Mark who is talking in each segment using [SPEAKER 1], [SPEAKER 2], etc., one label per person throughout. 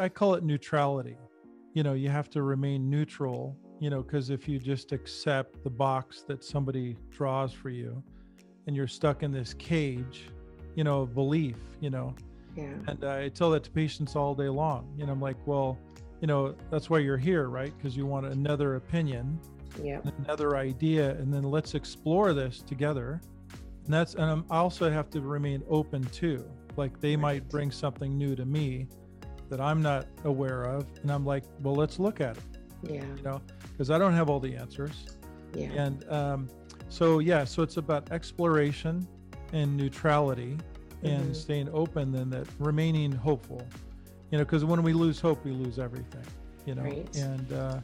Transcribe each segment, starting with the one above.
[SPEAKER 1] I call it neutrality. You know, you have to remain neutral, you know, because if you just accept the box that somebody draws for you and you're stuck in this cage, you know, of belief, you know.
[SPEAKER 2] Yeah.
[SPEAKER 1] And I tell that to patients all day long. You know, I'm like, well, you know, that's why you're here, right? Because you want another opinion,
[SPEAKER 2] Yeah.
[SPEAKER 1] another idea, and then let's explore this together. And that's, and I'm- I also have to remain open too. Like they might bring something new to me that I'm not aware of. And I'm like, well, let's look at it,
[SPEAKER 2] Yeah.
[SPEAKER 1] you know, because I don't have all the answers.
[SPEAKER 2] Yeah.
[SPEAKER 1] And um, so, yeah, so it's about exploration and neutrality and
[SPEAKER 2] Mhm.
[SPEAKER 1] staying open and that remaining hopeful, you know, because when we lose hope, we lose everything, you know.
[SPEAKER 2] Right.
[SPEAKER 1] And uh,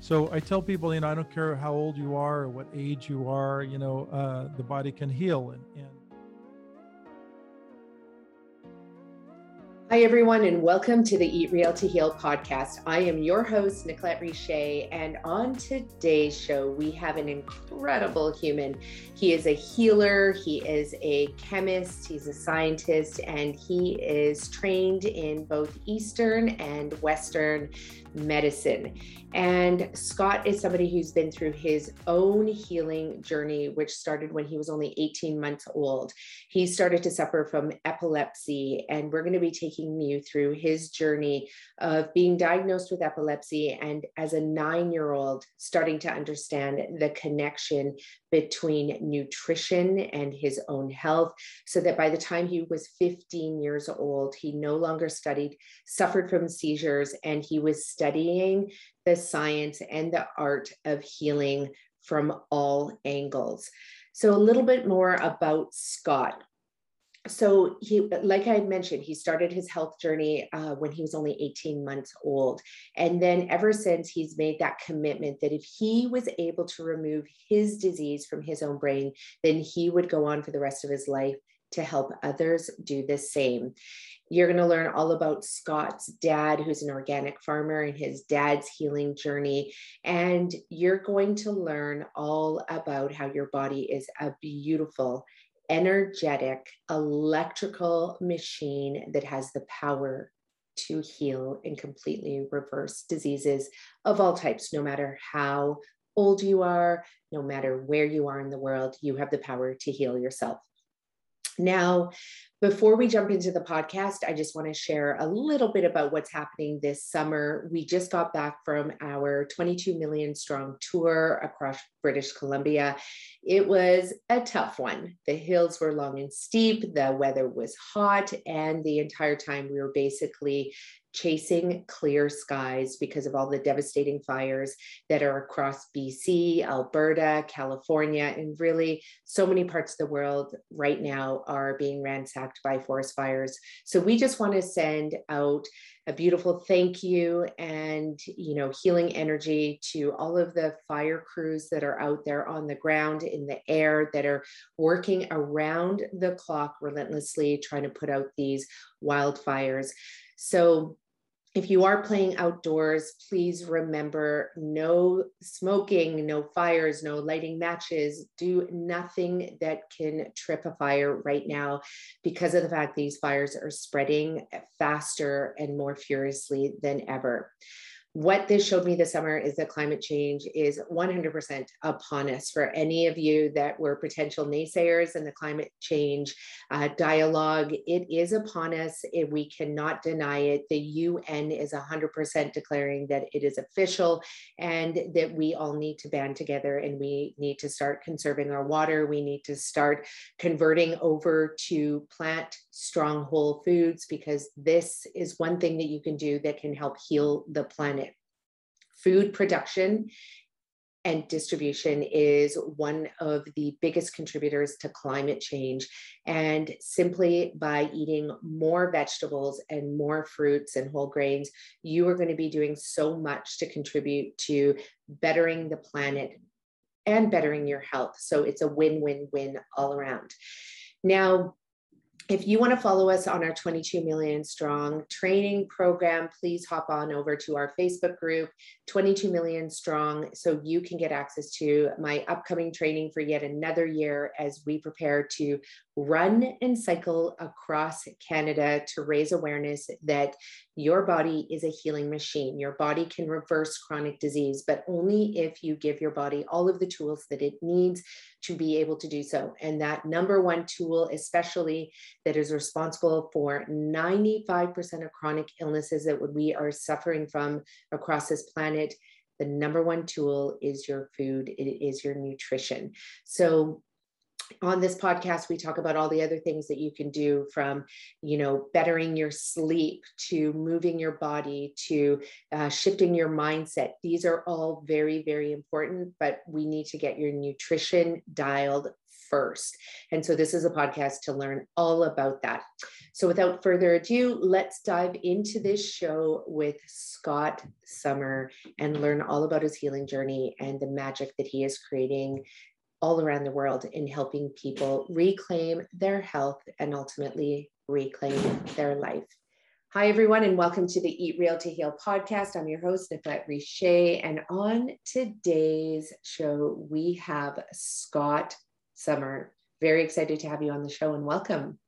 [SPEAKER 1] so I tell people, you know, I don't care how old you are or what age you are, you know, uh, the body can heal. And, and
[SPEAKER 2] Hi, everyone, and welcome to the Eat Real to Heal podcast. I am your host, Nicolette Richer, and on today's show, we have an incredible human. He is a healer, he is a chemist, he's a scientist, and he is trained in both Eastern and Western medicine. And Scott is somebody who's been through his own healing journey, which started when he was only 18 months old. He started to suffer from epilepsy, and we're going to be taking you through his journey of being diagnosed with epilepsy and as a nine year old starting to understand the connection between nutrition and his own health so that by the time he was 15 years old he no longer studied suffered from seizures and he was studying the science and the art of healing from all angles. So a little bit more about scott. So he like i mentioned he started his health journey uh, when he was only 18 months old. And then ever since he's made that commitment that if he was able to remove his disease from his own brain then he would go on for the rest of his life to help others do the same you're going to learn all about Scott's dad, who's an organic farmer, and his dad's healing journey. And you're going to learn all about how your body is a beautiful, energetic, electrical machine that has the power to heal and completely reverse diseases of all types, no matter how old you are, no matter where you are in the world, you have the power to heal yourself. Now, before we jump into the podcast, I just want to share a little bit about what's happening this summer. We just got back from our 22 million strong tour across British Columbia. It was a tough one. The hills were long and steep, the weather was hot, and the entire time we were basically chasing clear skies because of all the devastating fires that are across BC, Alberta, California, and really so many parts of the world right now are being ransacked by forest fires. So we just want to send out a beautiful thank you and you know healing energy to all of the fire crews that are out there on the ground in the air that are working around the clock relentlessly trying to put out these wildfires so if you are playing outdoors, please remember no smoking, no fires, no lighting matches. Do nothing that can trip a fire right now because of the fact these fires are spreading faster and more furiously than ever what this showed me this summer is that climate change is 100% upon us. For any of you that were potential naysayers in the climate change uh, dialogue, it is upon us. we cannot deny it. The UN is 100% declaring that it is official and that we all need to band together and we need to start conserving our water. We need to start converting over to plant strong whole foods because this is one thing that you can do that can help heal the planet food production and distribution is one of the biggest contributors to climate change. And simply by eating more vegetables and more fruits and whole grains, you are going to be doing so much to contribute to bettering the planet and bettering your health. So it's a win win win all around. Now, if you want to follow us on our 22 million strong training program, please hop on over to our Facebook group, 22 million strong, so you can get access to my upcoming training for yet another year as we prepare to run and cycle across Canada to raise awareness that your body is a healing machine. Your body can reverse chronic disease, but only if you give your body all of the tools that it needs to be able to do so. And that number one tool, especially that is responsible for 95% of chronic illnesses that we are suffering from across this planet. The number one tool is your food, it is your nutrition. So, on this podcast we talk about all the other things that you can do from you know bettering your sleep to moving your body to uh, shifting your mindset. These are all very very important but we need to get your nutrition dialed first. And so this is a podcast to learn all about that. So without further ado let's dive into this show with scott summer and learn all about his healing journey and the magic that he is creating all around the world in helping people reclaim their health and ultimately reclaim their life. Hi, everyone, and welcome to the Eat Real to Heal podcast. I'm your host, Nicolette Richer. And on today's show, we have Scott Summer. Very excited to have you on the show and welcome.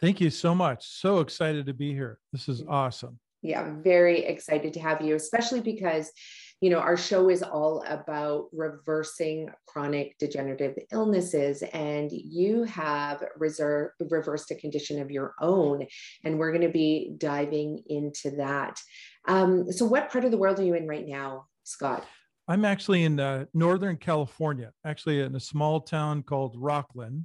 [SPEAKER 1] Thank you so much. So excited to be here. This is awesome.
[SPEAKER 2] Yeah, very excited to have you, especially because you know, our show is all about reversing chronic degenerative illnesses, and you have reserve, reversed a condition of your own. And we're going to be diving into that. Um, so, what part of the world are you in right now, Scott?
[SPEAKER 1] I'm actually in uh, Northern California, actually in a small town called Rocklin.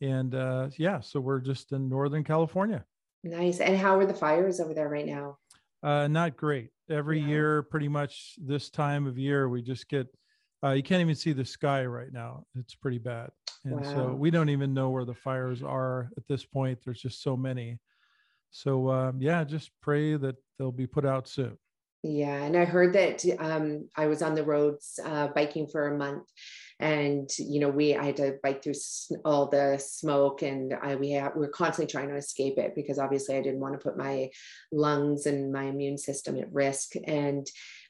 [SPEAKER 1] And uh, yeah, so we're just in Northern California.
[SPEAKER 2] Nice. And how are the fires over there right now?
[SPEAKER 1] Uh, not great. Every yeah. year, pretty much this time of year, we just get, uh, you can't even see the sky right now. It's pretty bad. And wow. so we don't even know where the fires are at this point. There's just so many. So um, yeah, just pray that they'll be put out soon.
[SPEAKER 2] Yeah, and I heard that um, I was on the roads uh, biking for a month, and you know we I had to bike through all the smoke, and I we have, we are constantly trying to escape it because obviously I didn't want to put my lungs and my immune system at risk. And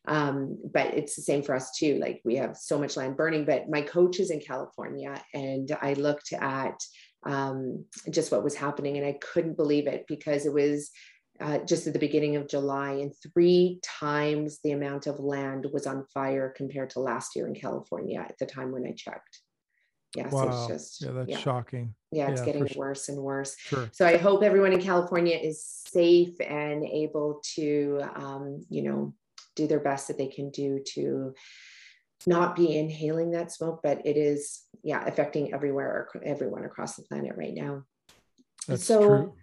[SPEAKER 2] um, but it's the same for us too. Like we have so much land burning. But my coach is in California, and I looked at um, just what was happening, and I couldn't believe it because it was uh, just at the beginning of July, and three times the amount of land was on fire compared to last year in California at the time when I checked.
[SPEAKER 1] Yeah, wow. so it's just yeah, that's yeah. shocking.
[SPEAKER 2] Yeah, it's yeah, getting worse sure. and worse. Sure. So I hope everyone in California is safe and able to, um, you know, do their best that they can do to not be inhaling that smoke, but it is, yeah, affecting everywhere, everyone across the planet right now.
[SPEAKER 1] That's so, true.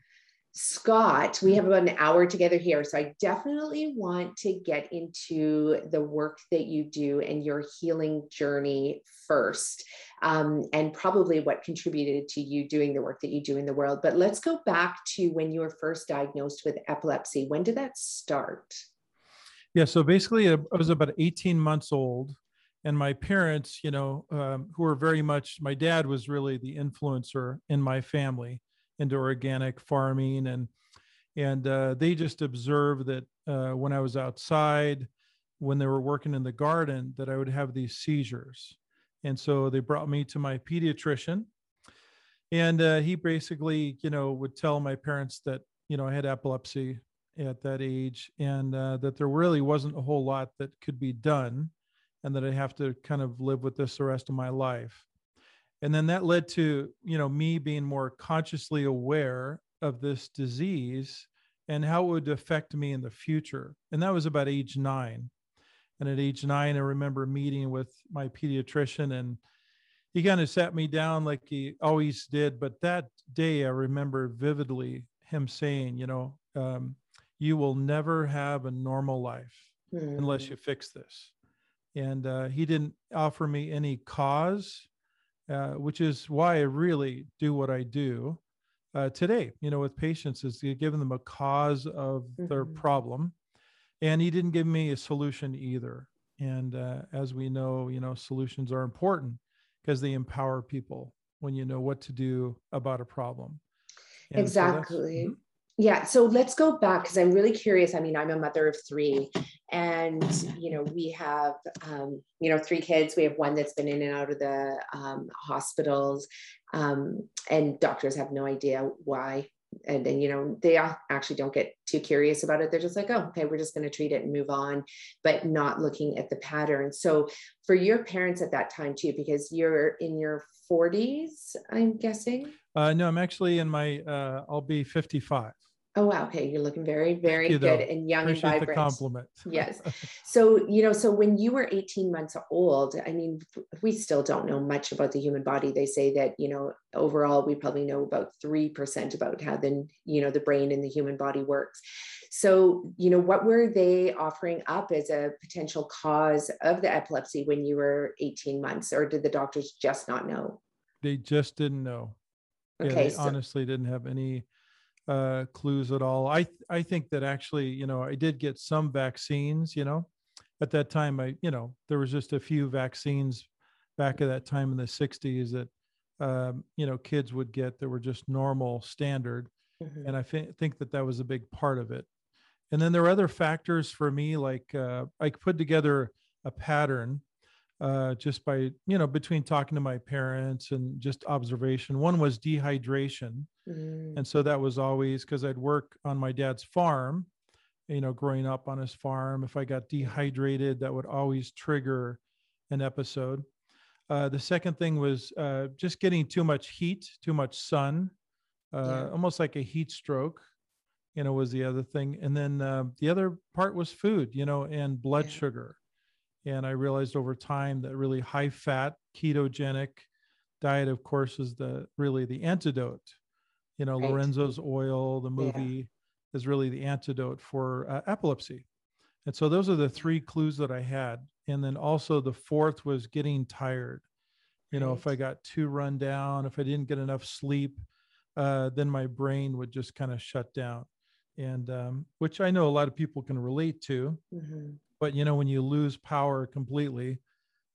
[SPEAKER 2] Scott, we have about an hour together here. So I definitely want to get into the work that you do and your healing journey first, um, and probably what contributed to you doing the work that you do in the world. But let's go back to when you were first diagnosed with epilepsy. When did that start?
[SPEAKER 1] Yeah, so basically, I was about 18 months old. And my parents, you know, um, who were very much, my dad was really the influencer in my family into organic farming and and uh, they just observed that uh, when I was outside, when they were working in the garden, that I would have these seizures, and so they brought me to my pediatrician, and uh, he basically, you know, would tell my parents that you know I had epilepsy at that age, and uh, that there really wasn't a whole lot that could be done, and that I have to kind of live with this the rest of my life and then that led to you know me being more consciously aware of this disease and how it would affect me in the future. And that was about age nine. And at age nine i remember meeting with my pediatrician and he kind of sat me down like he always did. But that day i remember vividly him saying you know um, you will never have a normal life mm. unless you fix this. And uh, he didn't offer me any cause uh, which is why I really do what I do uh, today. You know, with patients, is you're giving them a cause of mm-hmm. their problem, and he didn't give me a solution either. And uh, as we know, you know, solutions are important because they empower people when you know what to do about a problem.
[SPEAKER 2] And exactly. So yeah so let's go back because i'm really curious i mean i'm a mother of three and you know we have um, you know three kids we have one that's been in and out of the um, hospitals um, and doctors have no idea why and then you know they actually don't get too curious about it they're just like oh okay we're just going to treat it and move on but not looking at the pattern. So for your parents at that time too because you're in your 40s i'm guessing?
[SPEAKER 1] Uh, no i'm actually in my uh, i'll be 55
[SPEAKER 2] Oh wow. Okay, you're looking very, very you good and young
[SPEAKER 1] Appreciate
[SPEAKER 2] and vibrant.
[SPEAKER 1] The compliment.
[SPEAKER 2] yes. So you know, so when you were 18 months old, I mean, we still don't know much about the human body. They say that you know, overall, we probably know about three percent about how the you know the brain and the human body works. So you know, what were they offering up as a potential cause of the epilepsy when you were 18 months, or did the doctors just not know?
[SPEAKER 1] They just didn't know. Okay, yeah, they so- honestly didn't have any uh, clues at all. I I think that actually, you know, I did get some vaccines. You know, at that time, I you know there was just a few vaccines back at that time in the '60s that um, you know kids would get that were just normal standard, mm-hmm. and I think that that was a big part of it. And then there were other factors for me, like uh, I put together a pattern uh, just by you know between talking to my parents and just observation. One was dehydration, mm. and so that was always because I'd work on my dad's farm, you know, growing up on his farm. If I got dehydrated, that would always trigger an episode. Uh, the second thing was uh, just getting too much heat, too much sun, uh, yeah. almost like a heat stroke. You know, was the other thing, and then uh, the other part was food. You know, and blood yeah. sugar and I realized over time that really high fat ketogenic diet, of course, is the really the antidote. You know, right. Lorenzo's oil, the movie, yeah. is really the antidote for uh, epilepsy. And so those are the three clues that I had. And then also the fourth was getting tired. You know, right. if I got too run down, if I didn't get enough sleep, uh, then my brain would just kind of shut down. And um, which I know a lot of people can relate to. Mm-hmm but you know when you lose power completely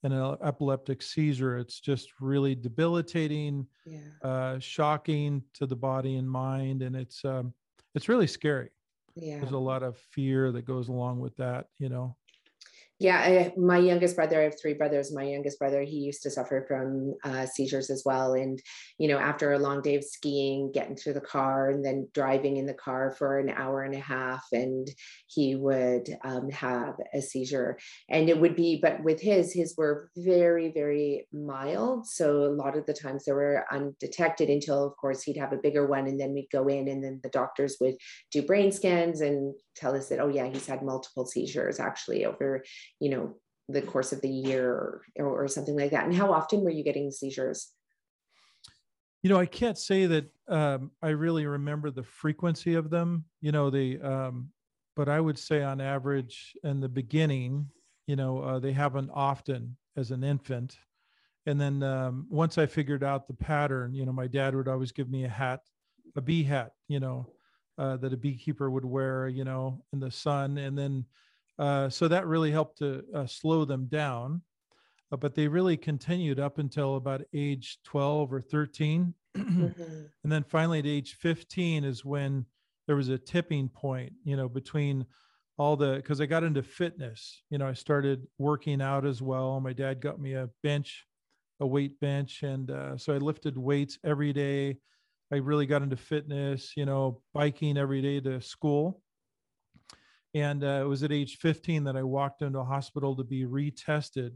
[SPEAKER 1] an epileptic seizure. It's just really debilitating yeah. uh, shocking to the body and mind and it's um, it's really scary. Yeah. there's a lot of fear that goes along with that you know
[SPEAKER 2] yeah, I, my youngest brother, I have three brothers. My youngest brother, he used to suffer from uh, seizures as well. And, you know, after a long day of skiing, getting to the car and then driving in the car for an hour and a half, and he would um, have a seizure. And it would be, but with his, his were very, very mild. So a lot of the times they were undetected until, of course, he'd have a bigger one. And then we'd go in, and then the doctors would do brain scans and tell us that, oh, yeah, he's had multiple seizures actually over you know, the course of the year or, or something like that? And how often were you getting seizures?
[SPEAKER 1] You know, I can't say that um, I really remember the frequency of them. You know, the um, but I would say on average in the beginning, you know, uh, they happen often as an infant. And then um, once I figured out the pattern, you know, my dad would always give me a hat, a bee hat, you know, uh, that a beekeeper would wear, you know, in the sun. And then uh, so that really helped to uh, slow them down. Uh, but they really continued up until about age 12 or 13. mm-hmm. And then finally at age 15 is when there was a tipping point, you know, between all the, because I got into fitness. You know, I started working out as well. My dad got me a bench, a weight bench. And uh, so I lifted weights every day. I really got into fitness, you know, biking every day to school and uh, it was at age 15 that I walked into a hospital to be retested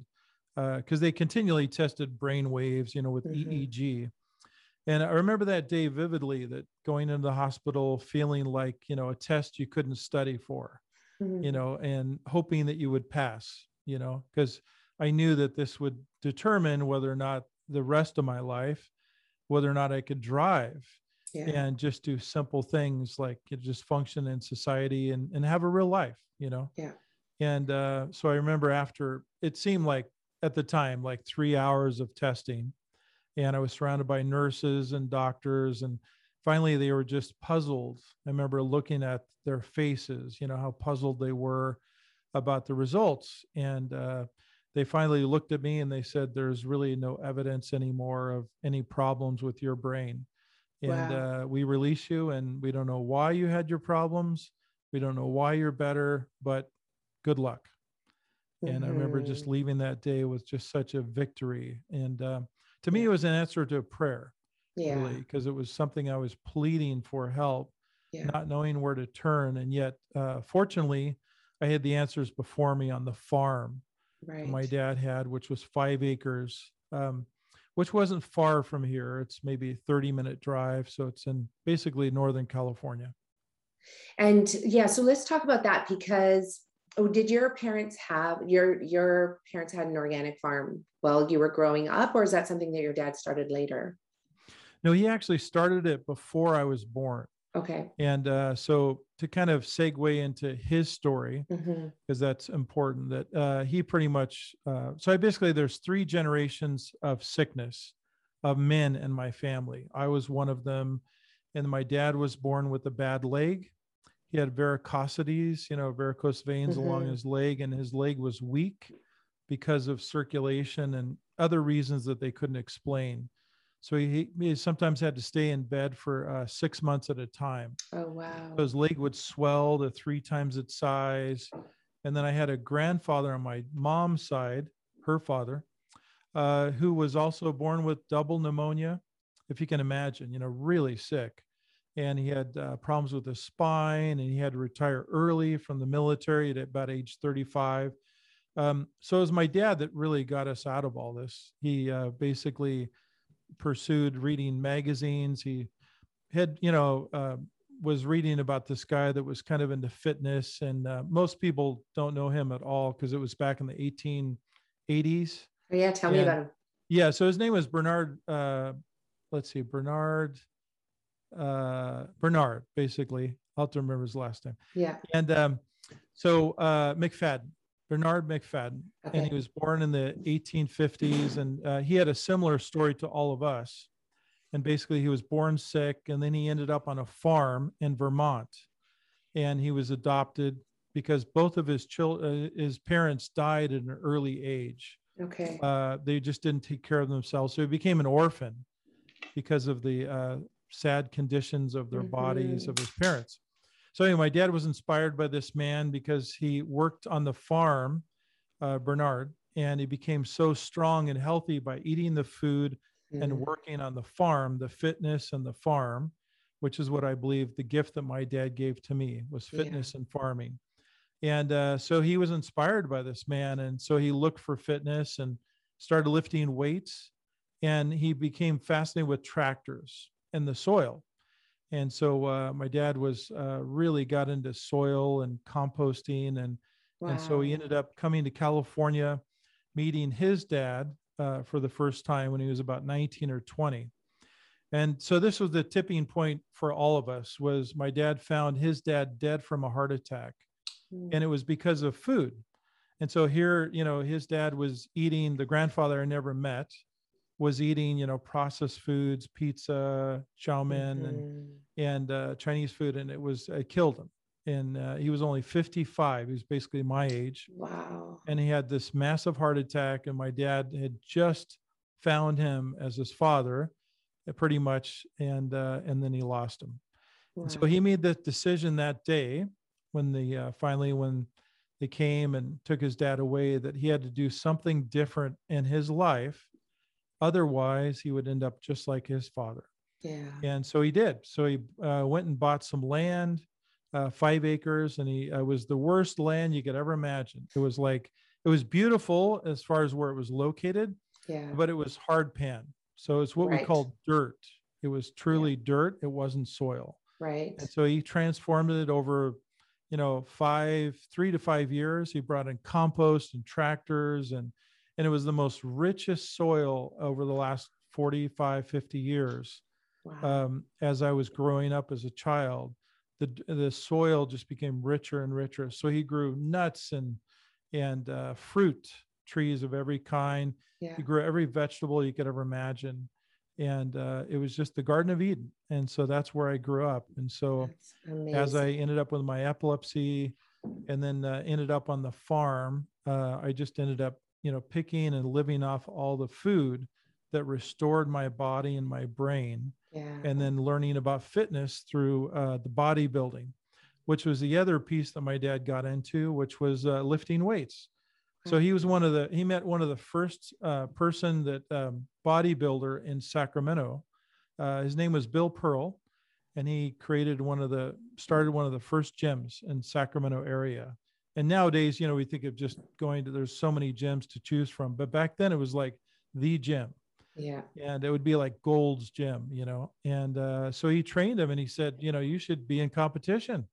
[SPEAKER 1] because uh, they continually tested brain waves, you know, with mm-hmm. EEG. And I remember that day vividly that going into the hospital feeling like, you know, a test you couldn't study for, mm-hmm. you know, and hoping that you would pass, you know, because I knew that this would determine whether or not the rest of my life, whether or not I could drive yeah. and just do simple things like just function in society and, and have a real life, you know?
[SPEAKER 2] Yeah.
[SPEAKER 1] And uh, so I remember after it seemed like at the time, like three hours of testing, and I was surrounded by nurses and doctors. And finally, they were just puzzled. I remember looking at their faces, you know, how puzzled they were about the results. And uh, they finally looked at me and they said, There's really no evidence anymore of any problems with your brain. And
[SPEAKER 2] Wow.
[SPEAKER 1] uh, we release you and we don't know why you had your problems. We don't know why you're better but good luck. And i remember just
[SPEAKER 2] Mhm.
[SPEAKER 1] leaving that day with just such a victory. And uh, to me it was an answer to a prayer
[SPEAKER 2] yeah,
[SPEAKER 1] really because it was something i was pleading for help
[SPEAKER 2] yeah,
[SPEAKER 1] not knowing where to turn. And yet uh, fortunately i had the answers before me on the farm
[SPEAKER 2] right.
[SPEAKER 1] my dad had, which was five acres, um, which wasn't far from here. It's maybe a 30 minute drive. So it's in basically Northern California.
[SPEAKER 2] And yeah, so let's talk about that because oh, did your parents have your your parents had an organic farm while you were growing up, or is that something that your dad started later?
[SPEAKER 1] No, he actually started it before I was born.
[SPEAKER 2] Okay.
[SPEAKER 1] And uh, so to kind of segue into his story, because that's important, that uh, he pretty much, uh, so I basically, there's three generations of sickness of men in my family. I was one of them. And my dad was born with a bad leg. He had varicosities, you know, varicose veins along
[SPEAKER 2] Mhm.
[SPEAKER 1] his leg, and his leg was weak because of circulation and other reasons that they couldn't explain. So he, he sometimes had to stay in bed for uh, six months at a time.
[SPEAKER 2] Oh wow.
[SPEAKER 1] So his leg would swell to three times its size. And then I had a grandfather on my mom's side, her father, uh, who was also born with double pneumonia, if you can imagine, you know, really sick. And he had uh, problems with his spine and he had to retire early from the military at about age 35. Um, so it was my dad that really got us out of all this. He uh, basically pursued reading magazines. He had, you know, uh, was reading about this guy that was kind of into fitness, and uh, most people don't know him at all because it was back in the 1880s.
[SPEAKER 2] Oh, yeah, tell me about him.
[SPEAKER 1] Yeah, so his name was Bernard. Uh, let's see, Bernard. Uh, Bernard, basically. I'll have to remember his last name.
[SPEAKER 2] Yeah.
[SPEAKER 1] And um, so uh, Macfadden, Bernard Macfadden, and he was born in the 1850s, and uh, he had a similar story to all of us. And basically, he was born sick, and then he ended up on a farm in Vermont, and he was adopted because both of his children, uh, his parents died at an early age.
[SPEAKER 2] Okay.
[SPEAKER 1] Uh, they just didn't take care of themselves, so he became an orphan because of the uh, sad conditions of their bodies
[SPEAKER 2] Mhm.
[SPEAKER 1] of his parents. So anyway, my dad was inspired by this man because he worked on the farm, uh, Bernard, and he became so strong and healthy by eating the food and
[SPEAKER 2] Mm.
[SPEAKER 1] working on the farm, the fitness and the farm, which is what I believe the gift that my dad gave to me was
[SPEAKER 2] Yeah.
[SPEAKER 1] fitness and farming. And uh, so he was inspired by this man. And so he looked for fitness and started lifting weights. And he became fascinated with tractors and the soil. And so uh, my dad was uh, really got into soil and composting and and so he ended up coming to California, meeting his dad uh, for the first time when he was about 19 or 20. And so this was the tipping point for all of us was my dad found his dad dead from a heart attack
[SPEAKER 2] Mm.
[SPEAKER 1] and it was because of food. And so here, you know, his dad was eating the grandfather I never met was eating, you know, processed foods, pizza, chow mein and
[SPEAKER 2] Mhm.
[SPEAKER 1] and uh, Chinese food, and it was it killed him. And uh, he was only 55. He was basically my age,
[SPEAKER 2] Wow.
[SPEAKER 1] and he had this massive heart attack. And my dad had just found him as his father, uh, pretty much, and uh, and then he lost him. And so he made the decision that day when the uh, finally when they came and took his dad away that he had to do something different in his life, otherwise he would end up just like his father.
[SPEAKER 2] Yeah.
[SPEAKER 1] And so he did. So he uh, went and bought some land, uh, five acres, and he uh, was the worst land you could ever imagine. It was like it was beautiful as far as where it was located,
[SPEAKER 2] Yeah.
[SPEAKER 1] but it was hard pan. So it's what we call dirt. It was truly dirt. It wasn't soil.
[SPEAKER 2] Right.
[SPEAKER 1] And so he transformed it over, you know, five, three to five years. He brought in compost and tractors and and it was the most richest soil over the last 45, 50 years
[SPEAKER 2] Wow.
[SPEAKER 1] um, as I was growing up as a child, the the soil just became richer and richer. So he grew nuts and and uh, fruit trees of every kind.
[SPEAKER 2] yeah.
[SPEAKER 1] He grew every vegetable you could ever imagine, and uh, it was just the Garden of Eden. And so that's where I grew up. And so as I ended up with my epilepsy, and then uh, ended up on the farm, uh, I just ended up you know picking and living off all the food that restored my body and my brain
[SPEAKER 2] Yeah.
[SPEAKER 1] and then learning about fitness through uh, the bodybuilding, which was the other piece that my dad got into, which was uh, lifting weights. So he was one of the he met one of the first uh, person that um, bodybuilder in Sacramento. Uh, his name was Bill Pearl, and he created one of the started one of the first gyms in Sacramento area. And nowadays, you know, we think of just going to there's so many gyms to choose from, but back then it was like the gym
[SPEAKER 2] yeah.
[SPEAKER 1] and it would be like Gold's Gym, you know. And uh, so he trained him, and he said, you know, you should be in competition.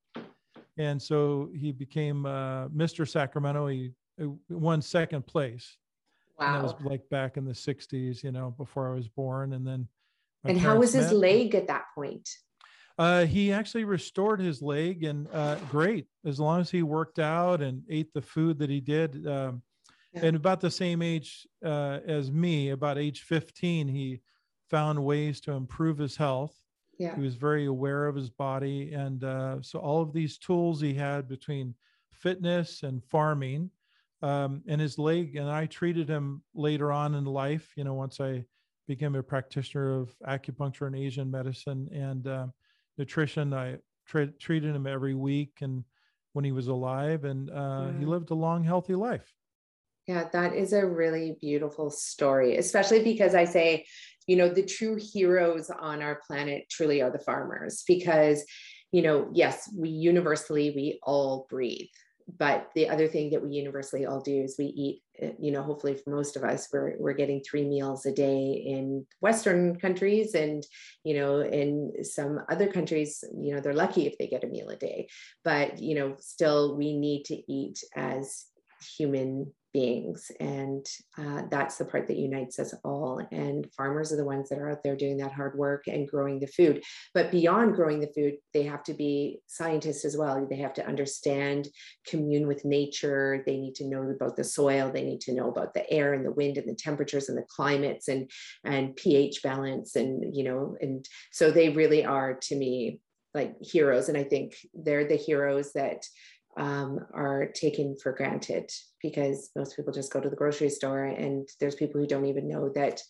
[SPEAKER 1] And so he became uh, Mr. Sacramento. He, he won second place. And that was like back in the '60s, you know, before I was born. And then.
[SPEAKER 2] And how was his
[SPEAKER 1] met.
[SPEAKER 2] leg at that point?
[SPEAKER 1] Uh, he actually restored his leg, and uh, great as long as he worked out and ate the food that he did. Um,
[SPEAKER 2] Yeah.
[SPEAKER 1] And about the same age uh, as me, about age 15, he found ways to improve his health.
[SPEAKER 2] Yeah.
[SPEAKER 1] He was very aware of his body, and uh, so all of these tools he had between fitness and farming, um, and his leg. And I treated him later on in life. You know, once I became a practitioner of acupuncture and Asian medicine and uh, nutrition, I tra- treated him every week and when he was alive, and uh, he lived a long, healthy life.
[SPEAKER 2] Yeah, that is a really beautiful story, especially because I say, you know, the true heroes on our planet truly are the farmers because, you know, yes, we universally, we all breathe. But the other thing that we universally all do is we eat, you know, hopefully for most of us, we're, we're getting three meals a day in Western countries. And, you know, in some other countries, you know, they're lucky if they get a meal a day. But, you know, still we need to eat as human beings and uh, that's the part that unites us all and farmers are the ones that are out there doing that hard work and growing the food. But beyond growing the food they have to be scientists as well. They have to understand commune with nature. They need to know about the soil. They need to know about the air and the wind and the temperatures and the climates and and ph balance and you know and so they really are to me like heroes. And i think they're the heroes that um, are taken for granted because most people just go to the grocery store and there's people who don't even know that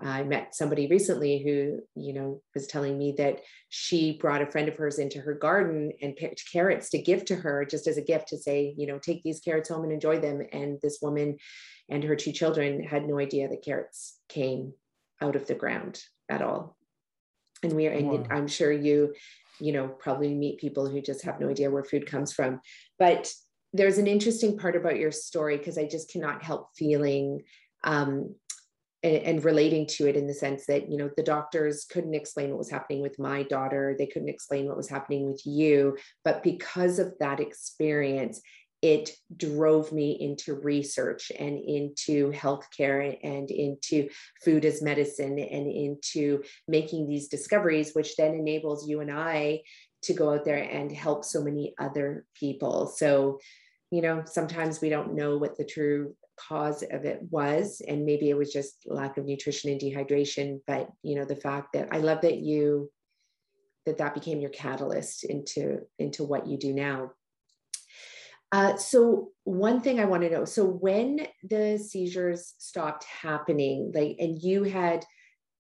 [SPEAKER 2] I met somebody recently who, you know, was telling me that she brought a friend of hers into her garden and picked carrots to give to her just as a gift to say, you know, take these carrots home and enjoy them. And this woman and her two children had no idea that carrots came out of the ground at all. And we are, and
[SPEAKER 1] Wow.
[SPEAKER 2] I'm sure you, you know, probably meet people who just have no idea where food comes from. But there's an interesting part about your story because I just cannot help feeling um, and, and relating to it in the sense that, you know, the doctors couldn't explain what was happening with my daughter. They couldn't explain what was happening with you. But because of that experience, it drove me into research and into healthcare and into food as medicine and into making these discoveries, which then enables you and I to go out there and help so many other people. So, you know, sometimes we don't know what the true cause of it was and maybe it was just lack of nutrition and dehydration but you know the fact that i love that you that that became your catalyst into into what you do now uh, so one thing i want to know so when the seizures stopped happening like and you had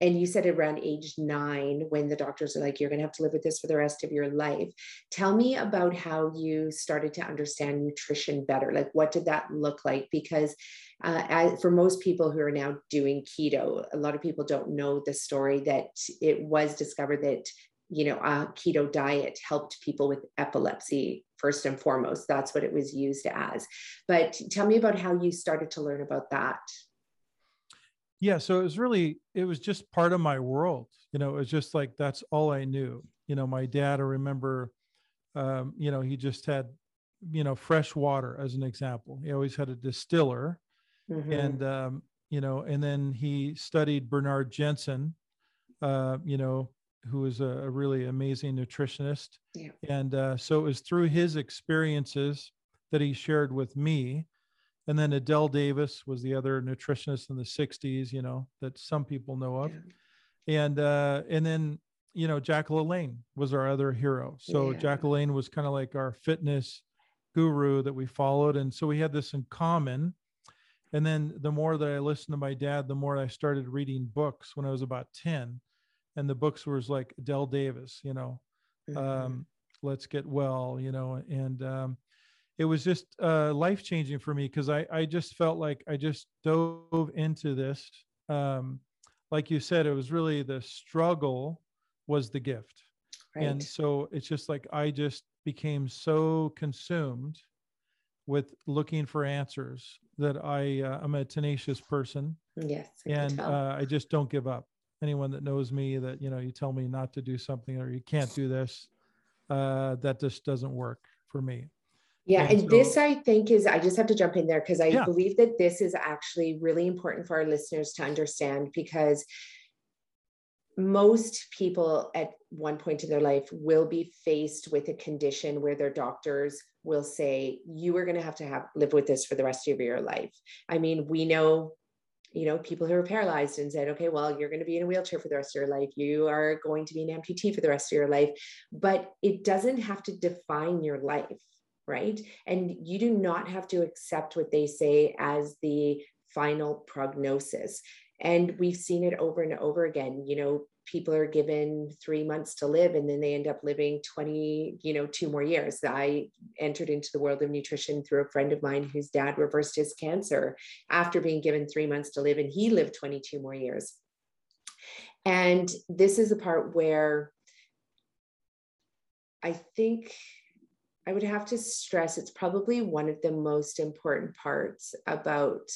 [SPEAKER 2] and you said around age nine when the doctors are like you're going to have to live with this for the rest of your life tell me about how you started to understand nutrition better. Like what did that look like? Because uh, as, for most people who are now doing keto a lot of people don't know the story that it was discovered that you know a keto diet helped people with epilepsy first and foremost. That's what it was used as. But tell me about how you started to learn about that.
[SPEAKER 1] Yeah so it was really it was just part of my world. You know it was just like that's all i knew. You know my dad i remember um, you know he just had you know fresh water as an example. He always had a distiller
[SPEAKER 2] Mhm.
[SPEAKER 1] and um, you know and then he studied bernard jensen uh, you know who was a, a really amazing nutritionist.
[SPEAKER 2] Yeah.
[SPEAKER 1] and uh, so it was through his experiences that he shared with me. And then adelle davis was the other nutritionist in the 60s you know that some people know of.
[SPEAKER 2] Yeah.
[SPEAKER 1] and uh and then you know Jacqueline lalanne was our other hero. So
[SPEAKER 2] Yeah.
[SPEAKER 1] jack lalanne was kind of like our fitness guru that we followed. And so we had this in common. And then the more that i listened to my dad the more i started reading books when i was about 10 and the books was like Dell Davis, you know,
[SPEAKER 2] Mhm.
[SPEAKER 1] um, Let's Get Well, you know, and um, it was just uh, life changing for me because I I just felt like I just dove into this. Um, like you said, it was really the struggle was the gift.
[SPEAKER 2] right.
[SPEAKER 1] And so it's just like I just became so consumed with looking for answers that I uh, I'm a tenacious person
[SPEAKER 2] yes. I
[SPEAKER 1] and uh, I just don't give up. Anyone that knows me that you know you tell me not to do something or you can't do this, uh, that just doesn't work for me.
[SPEAKER 2] Yeah,
[SPEAKER 1] And
[SPEAKER 2] and this I think is, I just have to jump in there because I
[SPEAKER 1] Yeah.
[SPEAKER 2] believe that this is actually really important for our listeners to understand because most people at one point in their life will be faced with a condition where their doctors will say, you are going to have to have live with this for the rest of your life. I mean, we know you know, people who are paralyzed and said, okay, well, you're going to be in a wheelchair for the rest of your life. You are going to be an amputee for the rest of your life. But it doesn't have to define your life, right? And you do not have to accept what they say as the final prognosis. And we've seen it over and over again. You know, people are given three months to live and then they end up living 20 you know two more years. I entered into the world of nutrition through a friend of mine whose dad reversed his cancer after being given three months to live and he lived 22 more years. And this is the part where i think i would have to stress it's probably one of the most important parts about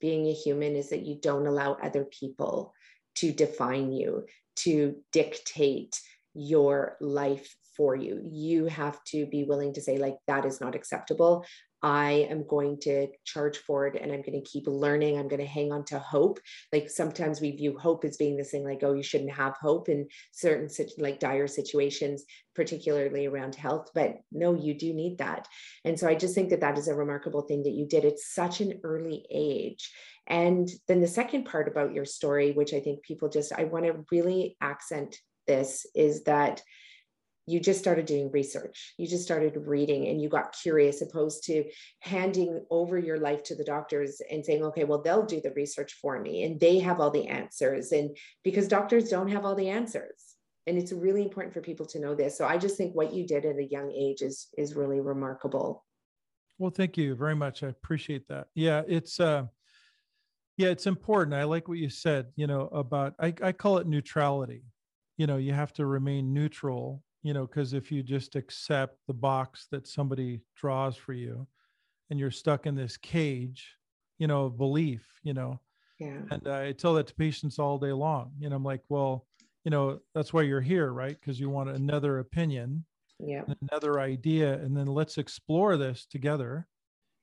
[SPEAKER 2] being a human is that you don't allow other people to define you to dictate your life for you. You have to be willing to say, like, that is not acceptable. I am going to charge forward and I'm going to keep learning. I'm going to hang on to hope. Like sometimes we view hope as being this thing like, oh, you shouldn't have hope in certain like dire situations, particularly around health. But no, you do need that. And so I just think that that is a remarkable thing that you did at such an early age. And then the second part about your story, which I think people just, I want to really accent this, is that you just started doing research. You just started reading and you got curious, opposed to handing over your life to the doctors and saying, okay, well, they'll do the research for me and they have all the answers. And because doctors don't have all the answers. And it's really important for people to know this. So I just think what you did at a young age is is really remarkable.
[SPEAKER 1] Well, thank you very much. I appreciate that. Yeah, it's uh yeah, it's important. I like what you said, you know, about I, I call it neutrality. You know, you have to remain neutral, you know, because if you just accept the box that somebody draws for you and you're stuck in this cage, you know, of belief, you know,
[SPEAKER 2] Yeah.
[SPEAKER 1] and I tell that to patients all day long. You know, I'm like, well, you know, that's why you're here, right? Because you want another opinion
[SPEAKER 2] Yeah.
[SPEAKER 1] another idea and then let's explore this together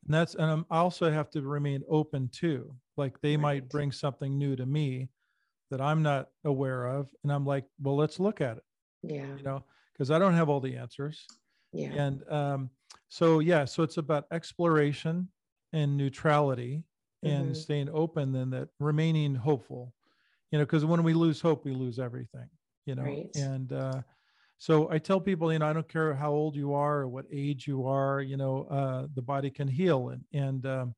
[SPEAKER 1] and that's and I'm- i also have to remain open too like they might bring something new to me that i'm not aware of and i'm like well let's look at it
[SPEAKER 2] Yeah.
[SPEAKER 1] you know because i don't have all the answers
[SPEAKER 2] Yeah.
[SPEAKER 1] and um so yeah so it's about exploration and neutrality and
[SPEAKER 2] Mhm.
[SPEAKER 1] staying open then that remaining hopeful you know because when we lose hope we lose everything you know
[SPEAKER 2] Right.
[SPEAKER 1] and uh so I tell people, you know, I don't care how old you are or what age you are, you know, uh, the body can heal. And, and um,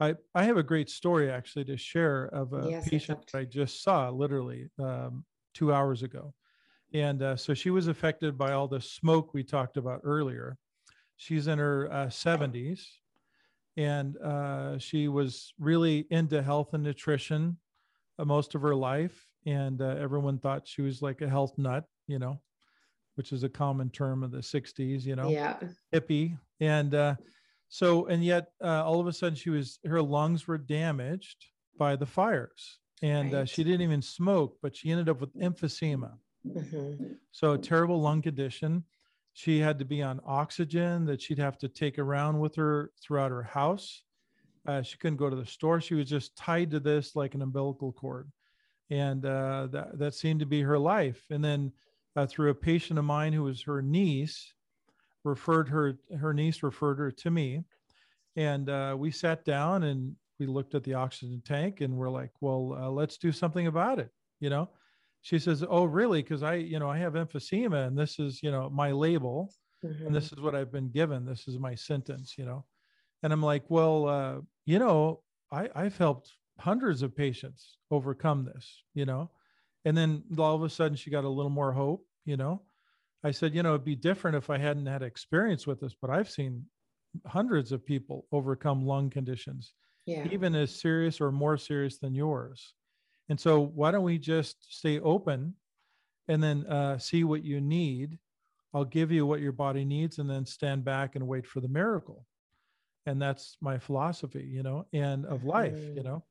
[SPEAKER 1] I, I have a great story actually to share of a
[SPEAKER 2] Yes,
[SPEAKER 1] patient
[SPEAKER 2] love
[SPEAKER 1] I just saw literally um, two hours ago. And uh, so she was affected by all the smoke we talked about earlier. She's in her uh, 70s and uh, she was really into health and nutrition uh, most of her life. And uh, everyone thought she was like a health nut, you know, which is a common term of the 60s, you know,
[SPEAKER 2] Yeah.
[SPEAKER 1] hippie. And uh, so, and yet uh, all of a sudden she was, her lungs were damaged by the fires. And uh,
[SPEAKER 2] Right.
[SPEAKER 1] she didn't even smoke, but she ended up with emphysema.
[SPEAKER 2] Mhm.
[SPEAKER 1] So, a terrible lung condition. She had to be on oxygen that she'd have to take around with her throughout her house. Uh, she couldn't go to the store. She was just tied to this like an umbilical cord. And uh, that, that seemed to be her life. And then uh, through a patient of mine who was her niece, referred her, her niece referred her to me. And uh, we sat down and we looked at the oxygen tank and we're like, well, uh, let's do something about it, you know? She says oh really because i you know i have emphysema and this is you know my label
[SPEAKER 2] Mhm.
[SPEAKER 1] and this is what i've been given this is my sentence you know and i'm like well uh, you know i i've helped hundreds of patients overcome this you know And then all of a sudden she got a little more hope, you know. I said, you know, it'd be different if I hadn't had experience with this, but I've seen hundreds of people overcome lung conditions,
[SPEAKER 2] Yeah.
[SPEAKER 1] even as serious or more serious than yours. And so, why don't we just stay open and then uh, see what you need? I'll give you what your body needs and then stand back and wait for the miracle. And that's my philosophy, you know, and of life, you
[SPEAKER 2] Mhm.
[SPEAKER 1] know.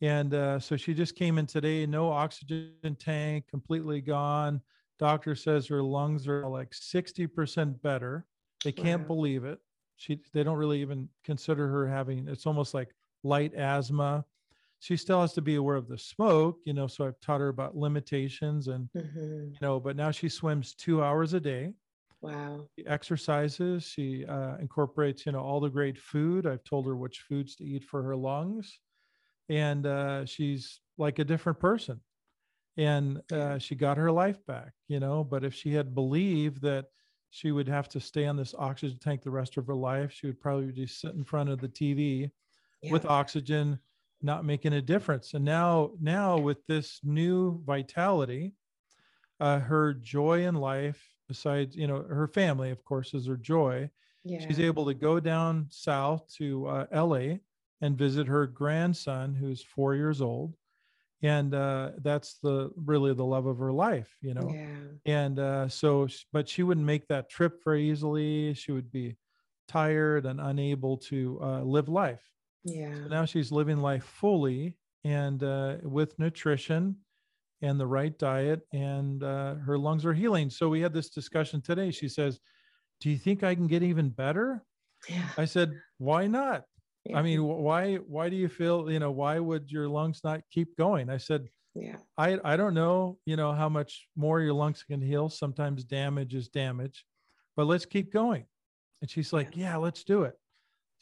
[SPEAKER 1] And uh, so she just came in today, no oxygen tank, completely gone. Doctor says her lungs are like 60% better. They can't
[SPEAKER 2] Wow.
[SPEAKER 1] believe it. She they don't really even consider her having it's almost like light asthma. She still has to be aware of the smoke, you know. So I've taught her about limitations and
[SPEAKER 2] Mhm.
[SPEAKER 1] you know, but now she swims two hours a day
[SPEAKER 2] Wow.
[SPEAKER 1] she exercises she uh, incorporates you know all the great food i've told her which foods to eat for her lungs and uh, she's like a different person and uh, she got her life back you know but if she had believed that she would have to stay on this oxygen tank the rest of her life she would probably just sit in front of the tv with oxygen not making a difference. And now now with this new vitality uh, her joy in life besides you know her family of course is her joy.
[SPEAKER 2] Yeah.
[SPEAKER 1] she's able to go down south to uh, la and visit her grandson who's four years old. And uh, that's the really the love of her life you know?
[SPEAKER 2] Yeah.
[SPEAKER 1] and uh, so but she wouldn't make that trip very easily. She would be tired and unable to uh, live life
[SPEAKER 2] Yeah.
[SPEAKER 1] so now she's living life fully and uh, with nutrition and the right diet, and uh, her lungs are healing. So we had this discussion today. She says, "Do you think I can get even better?"
[SPEAKER 2] Yeah.
[SPEAKER 1] I said, "Why not?
[SPEAKER 2] Yeah.
[SPEAKER 1] I mean, why why do you feel you know why would your lungs not keep going?" I said,
[SPEAKER 2] yeah.
[SPEAKER 1] I I don't know, you know, how much more your lungs can heal. Sometimes damage is damage, but let's keep going. And she's like, yeah, let's do it.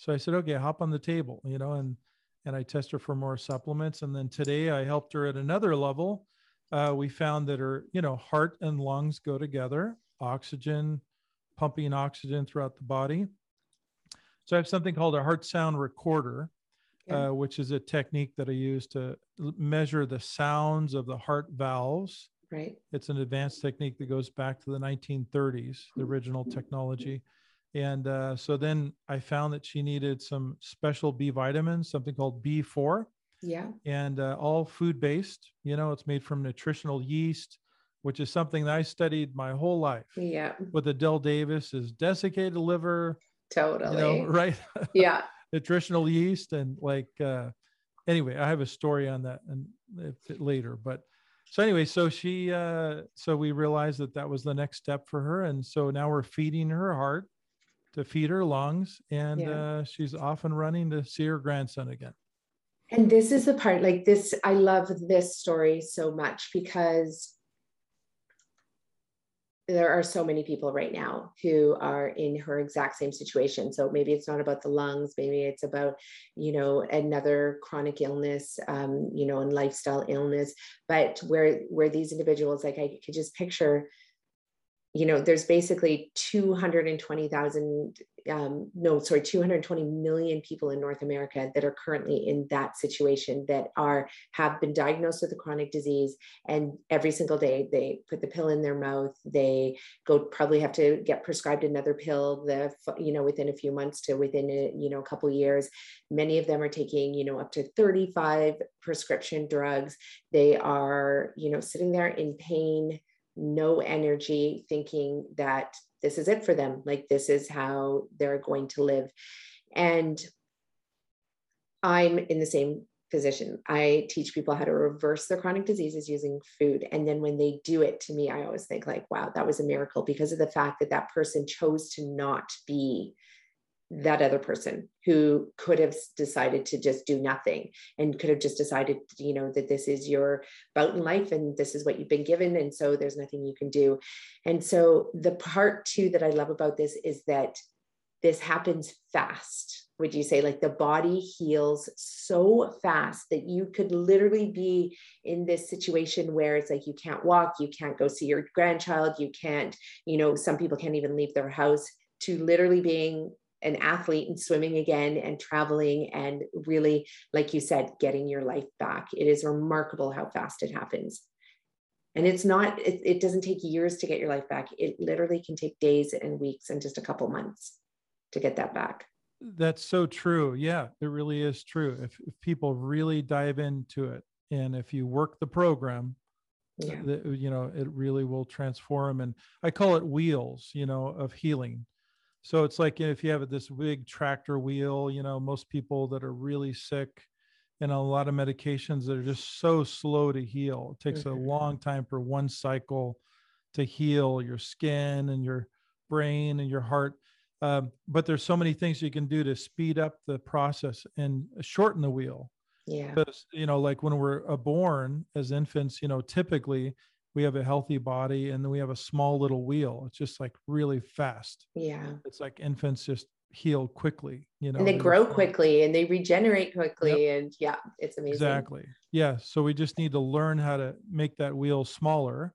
[SPEAKER 1] So I said, okay, hop on the table, you know, and and I test her for more supplements. And then today I helped her at another level. Uh, we found that her, you know, heart and lungs go together, oxygen, pumping oxygen throughout the body. So I have something called a heart sound recorder,
[SPEAKER 2] Yeah.
[SPEAKER 1] uh, which is a technique that I use to measure the sounds of the heart valves.
[SPEAKER 2] Right.
[SPEAKER 1] It's an advanced technique that goes back to the 1930s, the original technology. And uh, so then I found that she needed some special B vitamins, something called B4,
[SPEAKER 2] Yeah.
[SPEAKER 1] and uh, all food based. You know, it's made from nutritional yeast, which is something that I studied my whole life.
[SPEAKER 2] Yeah.
[SPEAKER 1] With Adelle Davis is desiccated liver,
[SPEAKER 2] Totally.
[SPEAKER 1] you know, right?
[SPEAKER 2] Yeah.
[SPEAKER 1] nutritional yeast and like uh anyway i have a story on that and later but so anyway so she uh so we realized that that was the next step for her and so now we're feeding her heart to feed her lungs and
[SPEAKER 2] Yeah.
[SPEAKER 1] uh she's off and running to see her grandson again
[SPEAKER 2] And this is the part like this, I love this story so much because there are so many people right now who are in her exact same situation. So maybe it's not about the lungs, maybe it's about, you know, another chronic illness, um, you know, and lifestyle illness, but where where these individuals, like I could just picture, you know, there's basically 220,000, um, no, sorry, 220 million people in North America that are currently in that situation that are have been diagnosed with a chronic disease, and every single day they put the pill in their mouth. They go probably have to get prescribed another pill. The you know within a few months to within a you know a couple years. Many of them are taking you know up to 35 prescription drugs. They are you know sitting there in pain no energy, thinking that this is it for them, like this is how they're going to live. And I'm in the same position. I teach people how to reverse their chronic diseases using food. And then when they do it to me, I always think like, wow, that was a miracle because of the fact that that person chose to not be that other person who could have decided to just do nothing and could have just decided you know that this is your bout in life and this is what you've been given and so there's nothing you can do. And so the part two that i love about this is that this happens fast would you say? Like the body heals so fast that you could literally be in this situation where it's like you can't walk you can't go see your grandchild you can't you know some people can't even leave their house. To literally being an athlete and swimming again and traveling and really like you said getting your life back. It is remarkable how fast it happens. And it's not it, it doesn't take years to get your life back. It literally can take days and weeks and just a couple months to get that back.
[SPEAKER 1] That's so true. Yeah it really is true. If, if people really dive into it and if you work the program yeah. the, you know it really will transform. And i call it wheels you know of healing so it's like if you have this big tractor wheel you know most people that are really sick and a lot of medications that are just so slow to heal. It takes mm-hmm. a long time for one cycle to heal your skin and your brain and your heart. Um, but there's so many things you can do to speed up the process and shorten the wheel.
[SPEAKER 2] Yeah.
[SPEAKER 1] Because, you know, like when we're born as infants, you know, typically we have a healthy body and then we have a small little wheel. It's just like really fast.
[SPEAKER 2] Yeah.
[SPEAKER 1] It's like infants just heal quickly you know
[SPEAKER 2] and they grow quickly and they regenerate quickly yep. and yeah it's amazing
[SPEAKER 1] exactly yeah so we just need to learn how to make that wheel smaller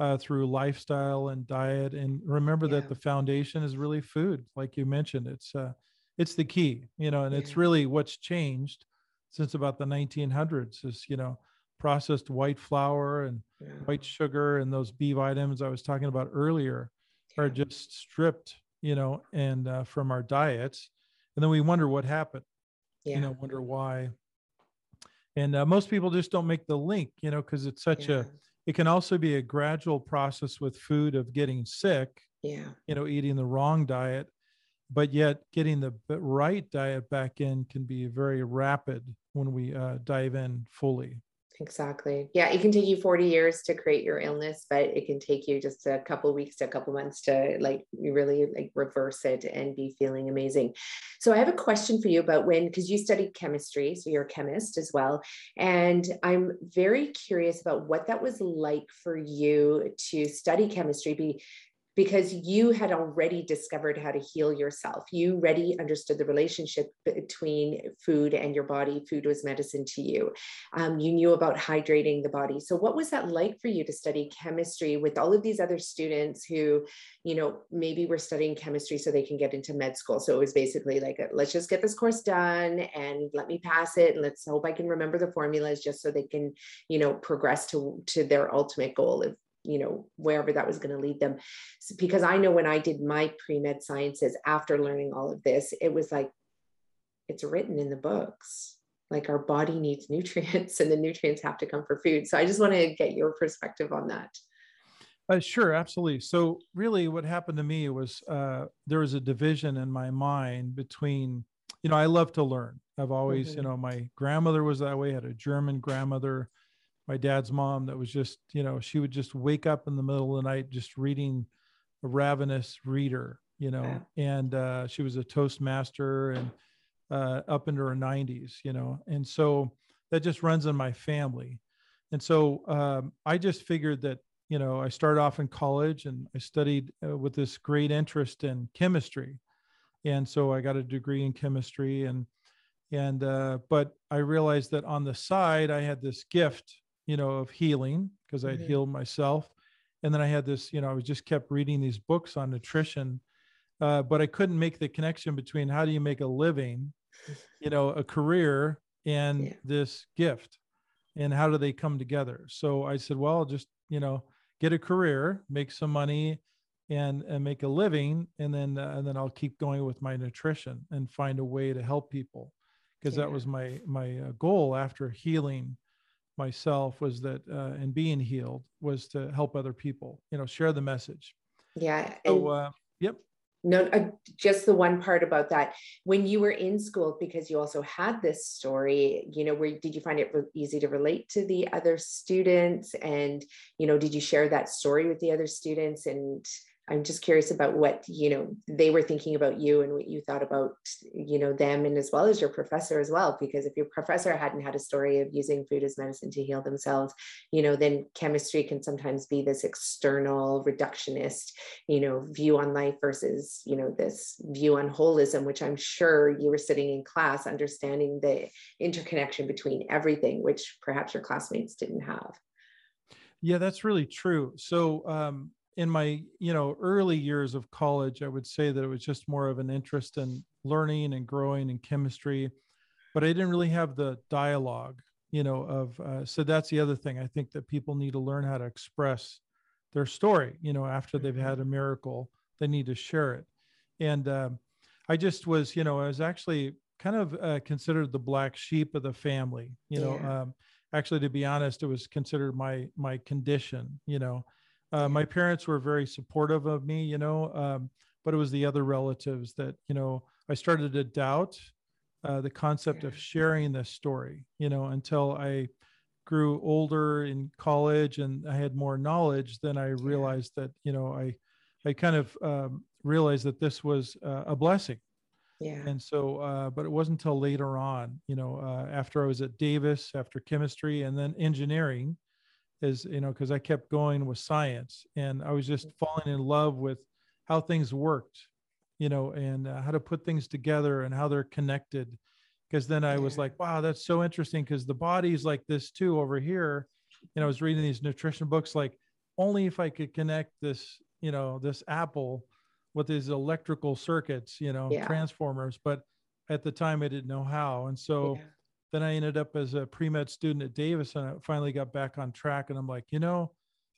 [SPEAKER 1] uh, through lifestyle and diet and remember yeah. that the foundation is really food like you mentioned it's uh it's the key you know and yeah. it's really what's changed since about the 1900s is you know processed white flour and yeah. white sugar and those b vitamins i was talking about earlier are just stripped you know, and uh, from our diets. And then we wonder what happened, yeah. you know, wonder why. And uh, most people just don't make the link, you know, because it's such yeah. a, it can also be a gradual process with food of getting sick,
[SPEAKER 2] yeah,
[SPEAKER 1] you know, eating the wrong diet, but yet getting the right diet back in can be very rapid when we uh, dive in fully.
[SPEAKER 2] Exactly. Yeah, it can take you 40 years to create your illness, but it can take you just a couple weeks to a couple months to like really like reverse it and be feeling amazing. So I have a question for you about when because you studied chemistry, so you're a chemist as well, and I'm very curious about what that was like for you to study chemistry be because you had already discovered how to heal yourself. You already understood the relationship between food and your body. Food was medicine to you. Um, you knew about hydrating the body. So, what was that like for you to study chemistry with all of these other students who, you know, maybe were studying chemistry so they can get into med school? So, it was basically like, let's just get this course done and let me pass it. And let's hope I can remember the formulas just so they can, you know, progress to, to their ultimate goal of you know wherever that was going to lead them. So, because i know when i did my pre-med sciences after learning all of this it was like it's written in the books. Like our body needs nutrients and the nutrients have to come for food. So i just want to get your perspective on that.
[SPEAKER 1] Uh, sure absolutely. So really what happened to me was uh, there was a division in my mind between you know i love to learn. I've always mm-hmm. you know my grandmother was that way I had a german grandmother my dad's mom that was just you know she would just wake up in the middle of the night just reading a ravenous reader you know and uh, she was a toastmaster and uh, up into her 90s you know and so that just runs in my family. And so um, i just figured that you know i started off in college and i studied uh, with this great interest in chemistry. And so i got a degree in chemistry and and uh, but i realized that on the side i had this gift you know, of healing because I'd mm-hmm. healed myself. And then I had this, you know, I was just kept reading these books on nutrition, uh, but I couldn't make the connection between how do you make a living, you know, a career and yeah. this gift and how do they come together? So I said, well, I'll just, you know, get a career, make some money and, and make a living. And then, uh, and then I'll keep going with my nutrition and find a way to help people because yeah. that was my, my uh, goal after healing myself was that uh, and being healed was to help other people you know share the message.
[SPEAKER 2] Yeah
[SPEAKER 1] so uh, yep.
[SPEAKER 2] No uh, just the one part about that. When you were in school because you also had this story you know where did you find it easy to relate to the other students? And you know did you share that story with the other students? And I'm just curious about what you know they were thinking about you and what you thought about you know them and as well as your professor as well because if your professor hadn't had a story of using food as medicine to heal themselves you know then chemistry can sometimes be this external reductionist you know view on life versus you know this view on holism which I'm sure you were sitting in class understanding the interconnection between everything which perhaps your classmates didn't have.
[SPEAKER 1] Yeah that's really true. So um in my you know early years of college i would say that it was just more of an interest in learning and growing in chemistry but i didn't really have the dialogue you know of uh, so that's the other thing i think that people need to learn how to express their story you know after they've had a
[SPEAKER 2] Mm-hmm.
[SPEAKER 1] miracle they need to share it and um, i just was you know i was actually kind of uh, considered the black sheep of the family you know
[SPEAKER 2] Yeah.
[SPEAKER 1] um, actually to be honest it was considered my my condition you know uh, my parents were very supportive of me you know um, but it was the other relatives that you know i started to doubt uh, the concept of sharing this story you know until i grew older in college and i had more knowledge then i realized that you know i i kind of um, realized that this was uh, a blessing.
[SPEAKER 2] Yeah.
[SPEAKER 1] and so uh, but it wasn't until later on you know uh, after i was at davis after chemistry and then engineering is you know because i kept going with science and i was just falling in love with how things worked you know and uh, how to put things together and how they're connected because then i was like wow that's so interesting because the body's like this too over here and i was reading these nutrition books like only if i could connect this you know this apple with these electrical circuits you know
[SPEAKER 2] Yeah.
[SPEAKER 1] transformers but at the time i didn't know how and so
[SPEAKER 2] yeah.
[SPEAKER 1] Then I ended up as a pre med student at Davis, and I finally got back on track. And I'm like, you know,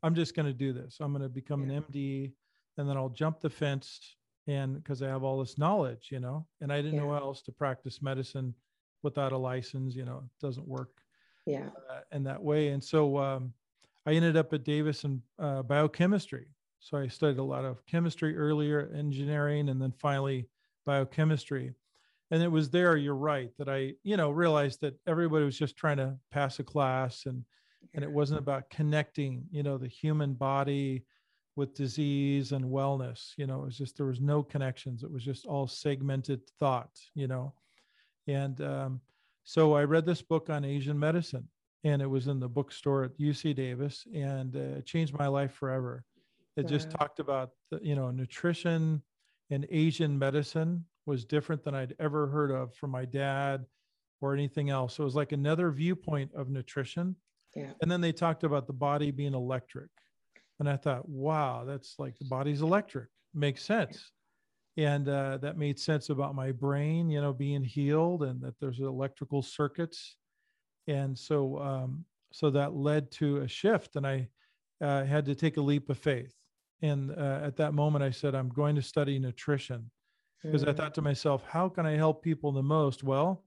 [SPEAKER 1] I'm just going to do this. I'm going to become
[SPEAKER 2] Yeah.
[SPEAKER 1] an MD, and then I'll jump the fence, and because I have all this knowledge, you know, and I didn't know how else to practice medicine without a license. You know, it doesn't work
[SPEAKER 2] Yeah.
[SPEAKER 1] uh, in that way. And so um, I ended up at Davis in uh, biochemistry. So I studied a lot of chemistry earlier, engineering, and then finally biochemistry. And it was there, you're right, that I, you know, realized that everybody was just trying to pass a class and and it wasn't about connecting, you know, the human body with disease and wellness. You know, it was just there was no connections. It was just all segmented thought, you know. And um, so I read this book on Asian medicine, and it was in the bookstore at UC Davis, and uh, it changed my life forever. It just talked about the, you know nutrition and Asian medicine was different than I'd ever heard of from my dad or anything else. So it was like another viewpoint of nutrition.
[SPEAKER 2] Yeah.
[SPEAKER 1] And then they talked about the body being electric. And I thought, wow, that's like the body's electric. Makes sense. And uh, that made sense about my brain, you know, being healed and that there's electrical circuits. And so, um, so that led to a shift. And I uh, had to take a leap of faith. And uh, at that moment, I said, I'm going to study nutrition because I
[SPEAKER 2] Mm.
[SPEAKER 1] thought to myself, how can I help people the most? Well,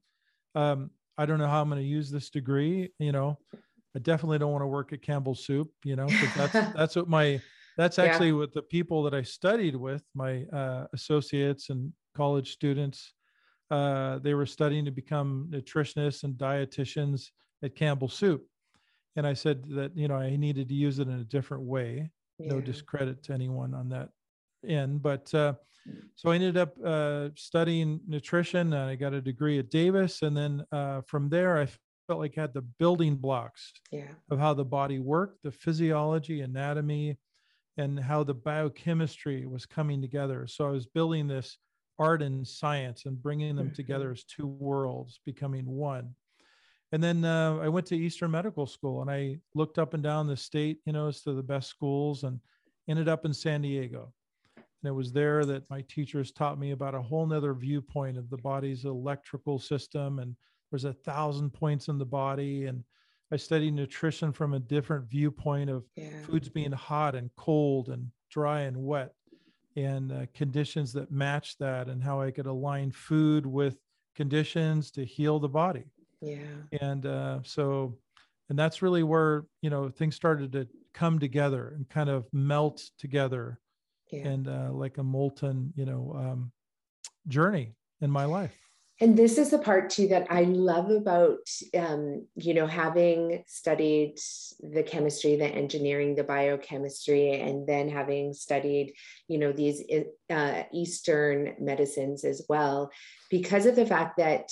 [SPEAKER 1] um, I don't know how I'm going to use this degree. You know, I definitely don't want to work at Campbell Soup. You know, that's that's what my that's
[SPEAKER 2] Yeah.
[SPEAKER 1] actually what the people that I studied with, my uh, associates and college students, uh, they were studying to become nutritionists and dietitians at Campbell Soup. And I said that you know I needed to use it in a different way no discredit to anyone on that end but uh, so i ended up uh, studying nutrition and i got a degree at davis and then uh, from there i felt like i had the building blocks
[SPEAKER 2] Yeah.
[SPEAKER 1] of how the body worked the physiology anatomy and how the biochemistry was coming together so i was building this art and science and bringing them together
[SPEAKER 2] Mhm.
[SPEAKER 1] as two worlds becoming one and then uh, I went to Eastern Medical School and I looked up and down the state, you know, as to the best schools and ended up in San Diego. And it was there that my teachers taught me about a whole nother viewpoint of the body's electrical system. And there's a thousand points in the body. And I studied nutrition from a different viewpoint of
[SPEAKER 2] Yeah.
[SPEAKER 1] foods being hot and cold and dry and wet and uh, conditions that match that and how I could align food with conditions to heal the body
[SPEAKER 2] Yeah.
[SPEAKER 1] and uh, so and that's really where you know things started to come together and kind of melt together
[SPEAKER 2] Yeah.
[SPEAKER 1] and uh, like a molten you know um, journey in my life
[SPEAKER 2] And this is the part too that I love about, um, you know, having studied the chemistry, the engineering, the biochemistry, and then having studied, you know, these uh, Eastern medicines as well, because of the fact that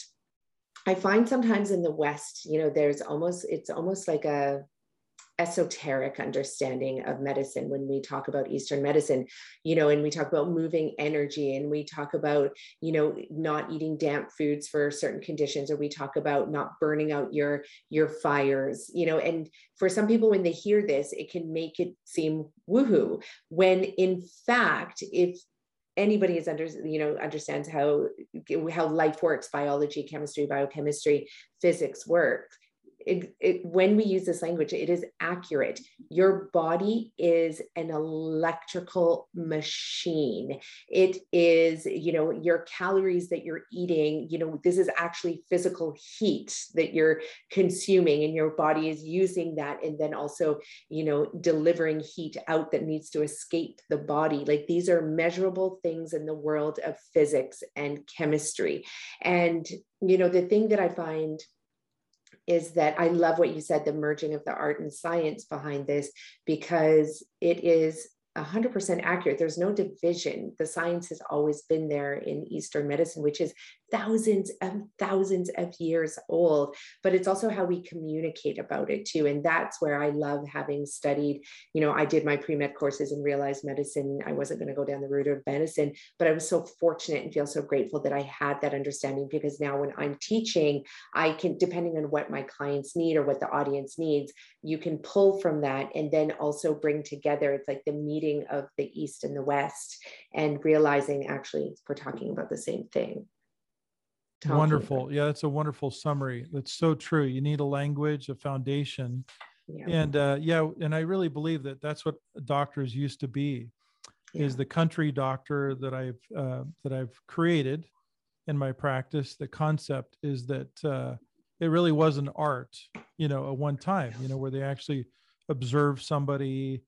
[SPEAKER 2] I find sometimes in the West, you know, there's almost, it's almost like a, esoteric understanding of medicine when we talk about eastern medicine you know and we talk about moving energy and we talk about you know not eating damp foods for certain conditions or we talk about not burning out your your fires you know and for some people when they hear this it can make it seem woohoo. When in fact if anybody is under you know understands how how life works biology chemistry biochemistry physics work it, it, when we use this language, it is accurate. Your body is an electrical machine. It is, you know, your calories that you're eating, you know, this is actually physical heat that you're consuming, and your body is using that. And then also, you know, delivering heat out that needs to escape the body. Like these are measurable things in the world of physics and chemistry. And, you know, the thing that I find is that I love what you said, the merging of the art and science behind this, because it is 100% accurate. There's no division. The science has always been there in Eastern medicine, which is thousands and thousands of years old, but it's also how we communicate about it too. And that's where I love having studied. You know, I did my pre med courses and realized medicine. I wasn't going to go down the route of medicine, but I was so fortunate and feel so grateful that I had that understanding because now when I'm teaching, I can, depending on what my clients need or what the audience needs, you can pull from that and then also bring together. It's like the meeting of the East and the West and realizing actually we're talking about the same thing
[SPEAKER 1] wonderful about. yeah that's a wonderful summary that's so true you need a language a foundation yeah. and uh, yeah and i really believe that that's what doctors used to be yeah. is the country doctor that i've uh, that i've created in my practice the concept is that uh, it really was an art you know at one time you know where they actually observe somebody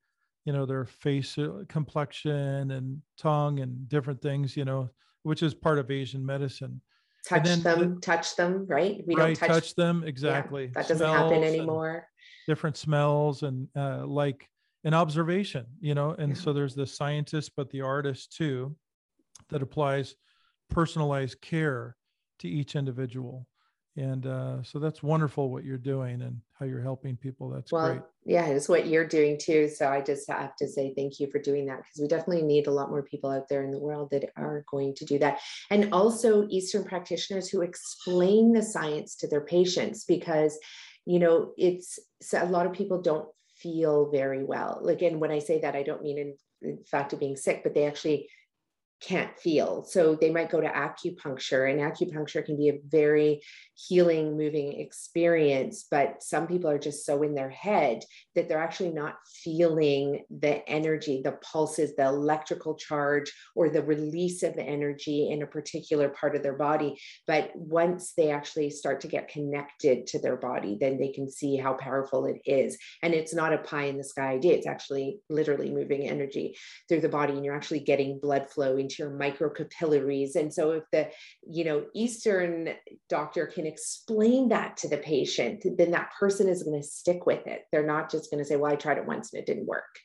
[SPEAKER 1] you know their face uh, complexion and tongue and different things you know which is part of asian medicine
[SPEAKER 2] touch then, them, touch them, right?
[SPEAKER 1] We right, don't touch, touch them exactly.
[SPEAKER 2] Yeah, that doesn't smells happen anymore.
[SPEAKER 1] Different smells and uh, like an observation, you know. And yeah. so there's the scientist, but the artist too, that applies personalized care to each individual and uh, so that's wonderful what you're doing and how you're helping people. That's well, great.
[SPEAKER 2] yeah it's what you're doing too. So i just have to say thank you for doing that because we definitely need a lot more people out there in the world that are going to do that. And also eastern practitioners who explain the science to their patients because you know it's a lot of people don't feel very well. Again when i say that i don't mean in, in fact of being sick but they actually can't feel. So they might go to acupuncture, and acupuncture can be a very healing, moving experience. But some people are just so in their head that they're actually not feeling the energy, the pulses, the electrical charge, or the release of the energy in a particular part of their body. But once they actually start to get connected to their body, then they can see how powerful it is. And it's not a pie in the sky idea, it's actually literally moving energy through the body, and you're actually getting blood flow into your microcapillaries. And so if the, you know, Eastern doctor can explain that to the patient, then that person is going to stick with it. They're not just going to say, well, I tried it once and it didn't work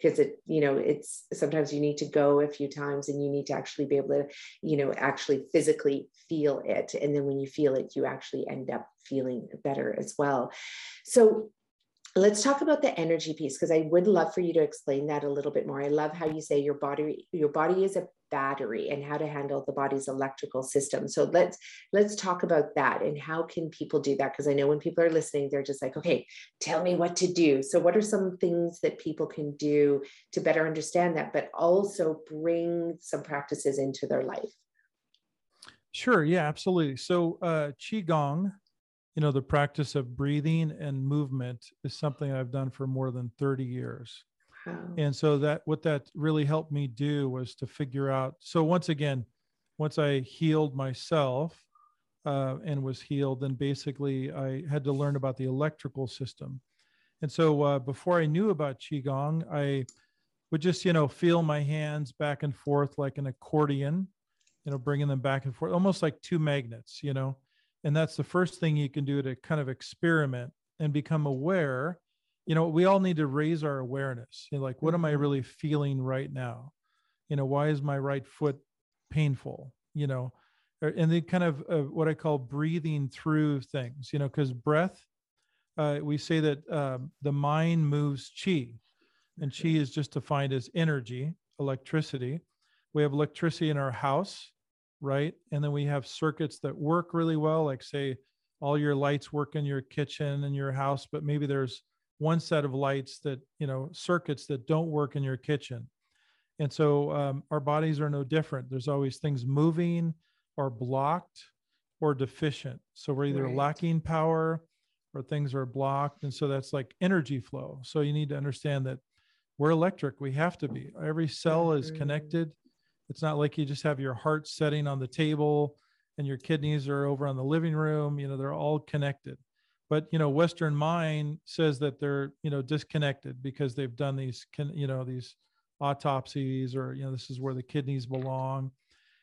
[SPEAKER 2] because it you know it's sometimes you need to go a few times and you need to actually be able to you know actually physically feel it and then when you feel it you actually end up feeling better as well so let's talk about the energy piece because i would love for you to explain that a little bit more i love how you say your body your body is a battery and how to handle the body's electrical system. So let's let's talk about that and how can people do that? Because i know when people are listening they're just like okay tell me what to do. So what are some things that people can do to better understand that but also bring some practices into their life?
[SPEAKER 1] Sure yeah absolutely. So uh qigong you know the practice of breathing and movement is something i've done for more than 30 years and so that what that really helped me do was to figure out so once again once i healed myself uh, and was healed then basically i had to learn about the electrical system. And so uh, before i knew about qigong i would just you know feel my hands back and forth like an accordion you know bringing them back and forth almost like two magnets you know? And that's the first thing you can do to kind of experiment and become aware you know we all need to raise our awareness. You know, like what am i mm-hmm. really feeling right now? You know why is my right foot painful? You know and then kind of uh, what i call breathing through things you know because breath uh, we say that um, the mind moves chi and chi is just defined as energy electricity. We have electricity in our house right? And then we have circuits that work really well, like say all your lights work in your kitchen and your house, but maybe there's one set of lights that, you know, circuits that don't work in your kitchen. And so um, our bodies are no different. There's always things moving or blocked or deficient. So we're either right. lacking power or things are blocked. And so that's like energy flow. So you need to understand that we're electric. We have to be. Every cell is connected. It's not like you just have your heart setting on the table and your kidneys are over on the living room. You know, they're all connected. But you know, Western mind says that they're you know disconnected because they've done these you know these autopsies or you know this is where the kidneys belong.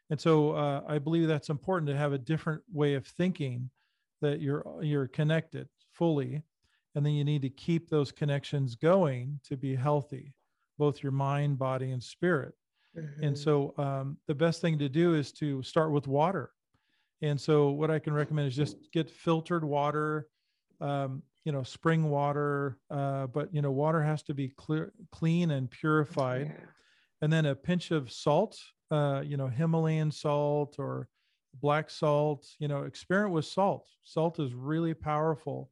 [SPEAKER 1] And so uh, I believe that's important to have a different way of thinking that you're you're connected fully and then you need to keep those connections going to be healthy both your mind body and spirit and
[SPEAKER 2] Mhm.
[SPEAKER 1] so um, the best thing to do is to start with water and so what i can recommend is just get filtered water um, you know spring water uh, but you know water has to be clear clean and purified.
[SPEAKER 2] Yeah.
[SPEAKER 1] and then a pinch of salt uh, you know himalayan salt or black salt you know experiment with salt. Salt is really powerful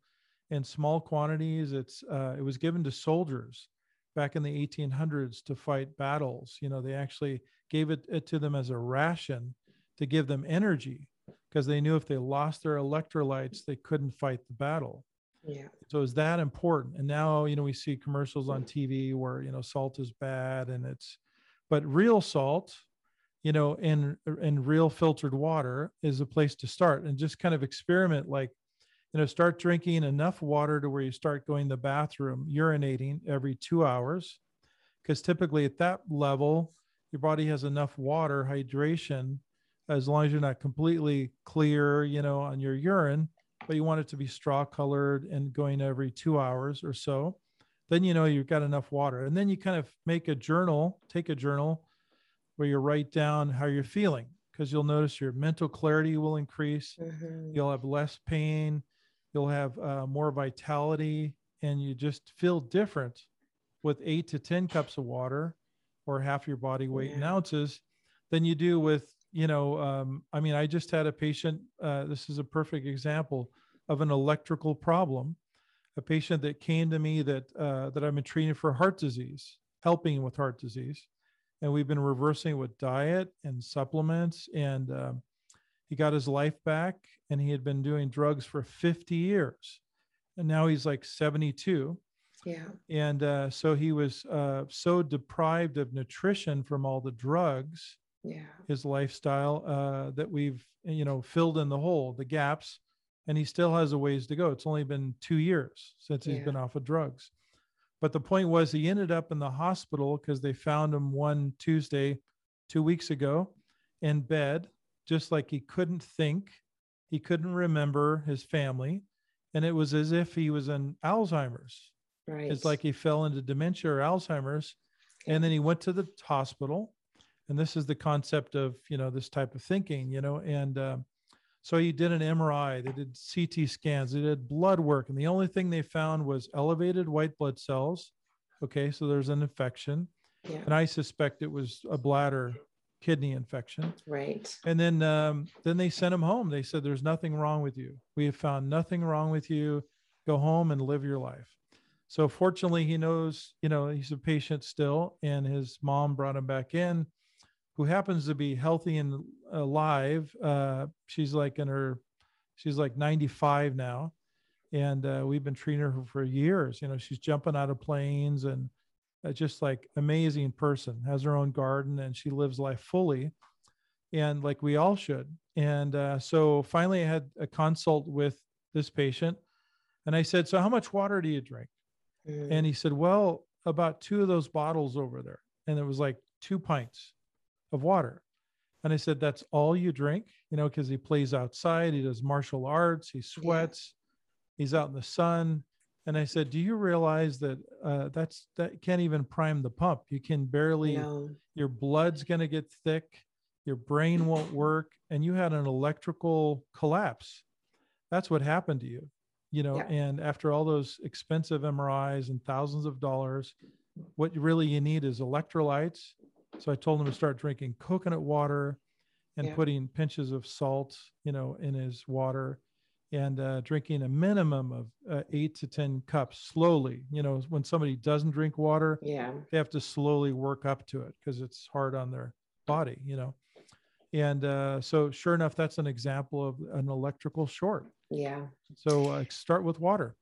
[SPEAKER 1] in small quantities. It's uh, it was given to soldiers back in the 1800s to fight battles. You know they actually gave it, it to them as a ration to give them energy because they knew if they lost their electrolytes they couldn't fight the battle.
[SPEAKER 2] Yeah.
[SPEAKER 1] so is that important. And now you know we see commercials on mm. tv where you know salt is bad and it's but real salt you know in in real filtered water is a place to start and just kind of experiment like you know start drinking enough water to where you start going to the bathroom urinating every two hours. Because typically at that level your body has enough water hydration as long as you're not completely clear you know on your urine but you want it to be straw colored and going every two hours or so then you know you've got enough water. And then you kind of make a journal take a journal where you write down how you're feeling because you'll notice your mental clarity will increase.
[SPEAKER 2] Mhm.
[SPEAKER 1] you'll have less pain. You'll have uh, more vitality and you just feel different with eight to ten cups of water or half your body weight in ounces than you do with you know um, i mean i just had a patient uh, this is a perfect example of an electrical problem a patient that came to me that uh, that i've been treating for heart disease helping with heart disease and we've been reversing with diet and supplements and um, he got his life back and he had been doing drugs for 50 years and now he's like 72
[SPEAKER 2] Yeah.
[SPEAKER 1] and uh, so he was uh, so deprived of nutrition from all the drugs
[SPEAKER 2] Yeah.
[SPEAKER 1] his lifestyle uh, that we've you know filled in the hole the gaps and he still has a ways to go it's only been two years since he's
[SPEAKER 2] Yeah.
[SPEAKER 1] been off of drugs but the point was he ended up in the hospital because they found him one tuesday two weeks ago in bed just like he couldn't think he couldn't remember his family and it was as if he was in alzheimer's
[SPEAKER 2] Right.
[SPEAKER 1] it's like he fell into dementia or alzheimer's and then he went to the hospital and this is the concept of you know this type of thinking you know and um, so he did an mri they did ct scans they did blood work and the only thing they found was elevated white blood cells okay so there's an infection
[SPEAKER 2] yeah.
[SPEAKER 1] and i suspect it was a bladder kidney infection.
[SPEAKER 2] Right.
[SPEAKER 1] and then um, then they sent him home. They said there's nothing wrong with you. We have found nothing wrong with you. Go home and live your life. So fortunately he knows you know he's a patient still and his mom brought him back in who happens to be healthy and alive uh, she's like in her she's like 95 now. And uh, we've been treating her for years you know she's jumping out of planes and uh, just like amazing person has her own garden and she lives life fully and like we all should. And uh, so finally i had a consult with this patient and i said so how much water do you drink?
[SPEAKER 2] Mm.
[SPEAKER 1] and he said well about two of those bottles over there. And it was like two pints of water. And i said that's all you drink? You know because he plays outside he does martial arts he sweats he's out in the sun. And i said do you realize that uh, that's that can't even prime the pump? You can barely
[SPEAKER 2] no.
[SPEAKER 1] your blood's going to get thick your brain won't work and you had an electrical collapse. That's what happened to you. You know
[SPEAKER 2] Yeah.
[SPEAKER 1] and after all those expensive mris and thousands of dollars what really you need is electrolytes so i told him to start drinking coconut water and
[SPEAKER 2] Yeah.
[SPEAKER 1] putting pinches of salt you know in his water and uh, drinking a minimum of uh, eight to ten cups slowly you know when somebody doesn't drink water
[SPEAKER 2] Yeah.
[SPEAKER 1] they have to slowly work up to it because it's hard on their body, you know. And uh, so, sure enough, that's an example of an electrical short.
[SPEAKER 2] Yeah.
[SPEAKER 1] So uh, start with water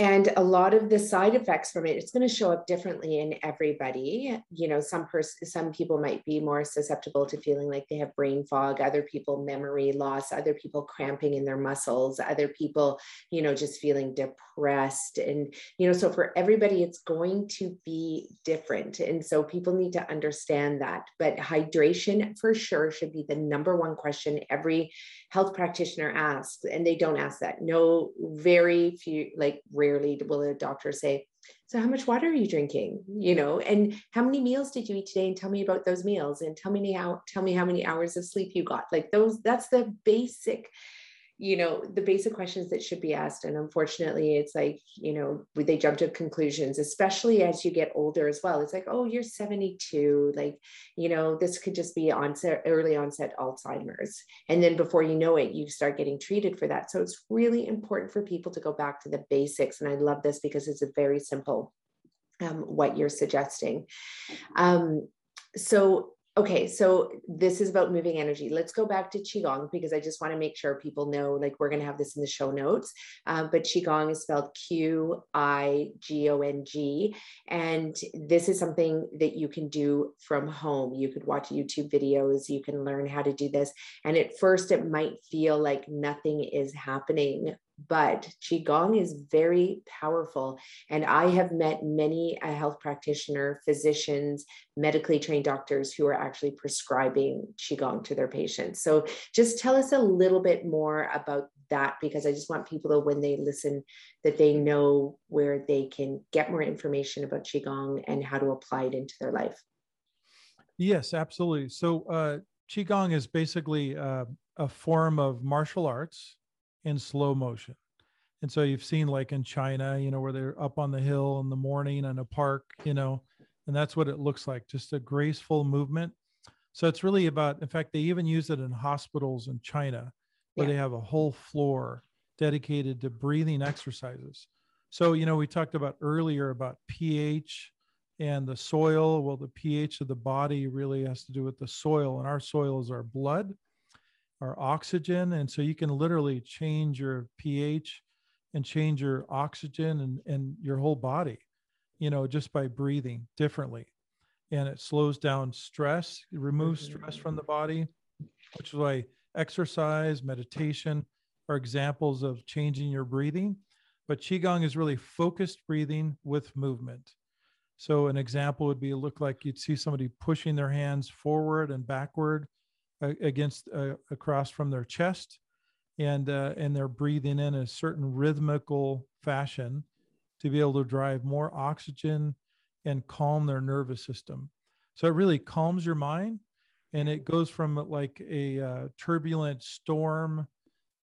[SPEAKER 2] and a lot of the side effects from it it's going to show up differently in everybody. You know some person some people might be more susceptible to feeling like they have brain fog other people memory loss other people cramping in their muscles other people you know just feeling depressed. And you know so for everybody it's going to be different. And so people need to understand that. But hydration for sure should be the number one question every health practitioner asks and they don't ask that no very few like rarely will a doctor say, so how much water are you drinking? You know, and how many meals did you eat today? And tell me about those meals and tell me how tell me how many hours of sleep you got. Like those, that's the basic you know the basic questions that should be asked and unfortunately it's like you know they jump to conclusions especially as you get older as well. It's like oh you're 72 like you know this could just be onset early onset alzheimer's. And then before you know it you start getting treated for that. So it's really important for people to go back to the basics and i love this because it's a very simple um, what you're suggesting. Um, so Okay, so this is about moving energy. Let's go back to Qigong because I just want to make sure people know like we're going to have this in the show notes. Uh, but Qigong is spelled Q I G O N G. And this is something that you can do from home. You could watch YouTube videos, you can learn how to do this. And at first, it might feel like nothing is happening but qigong is very powerful. And i have met many a health practitioner physicians medically trained doctors who are actually prescribing qigong to their patients. So just tell us a little bit more about that because i just want people to when they listen that they know where they can get more information about qigong and how to apply it into their life.
[SPEAKER 1] Yes absolutely. So uh, qigong is basically uh, a form of martial arts in slow motion. And so you've seen like in China, you know, where they're up on the hill in the morning in a park, you know, and that's what it looks like, just a graceful movement. So it's really about, in fact, they even use it in hospitals in China where yeah. they have a whole floor dedicated to breathing exercises. So, you know, we talked about earlier about pH and the soil. Well, the pH of the body really has to do with the soil, and our soil is our blood our oxygen. And so you can literally change your pH and change your oxygen and, and your whole body, you know, just by breathing differently. And it slows down stress, it removes stress from the mm-hmm. body, which is why exercise, meditation are examples of changing your breathing. But Qigong is really focused breathing with movement. So an example would be look like you'd see somebody pushing their hands forward and backward against uh, across from their chest and uh, and they're breathing in a certain rhythmical fashion to be able to drive more oxygen and calm their nervous system. So it really calms your mind and it goes from like a uh, turbulent storm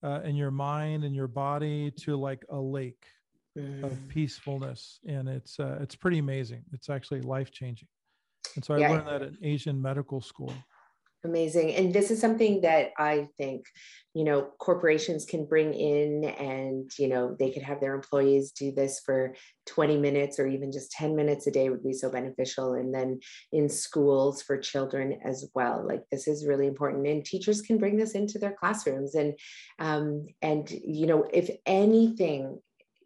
[SPEAKER 1] uh, in your mind and your body to like a lake mm. of peacefulness. And it's uh, it's pretty amazing. It's actually life changing and so i yeah. learned that at asian medical school
[SPEAKER 2] Amazing. And this is something that I think, you know, corporations can bring in and, you know, they could have their employees do this for 20 minutes or even just 10 minutes a day would be so beneficial. And then in schools for children as well. Like this is really important. And teachers can bring this into their classrooms. And um, and you know, if anything,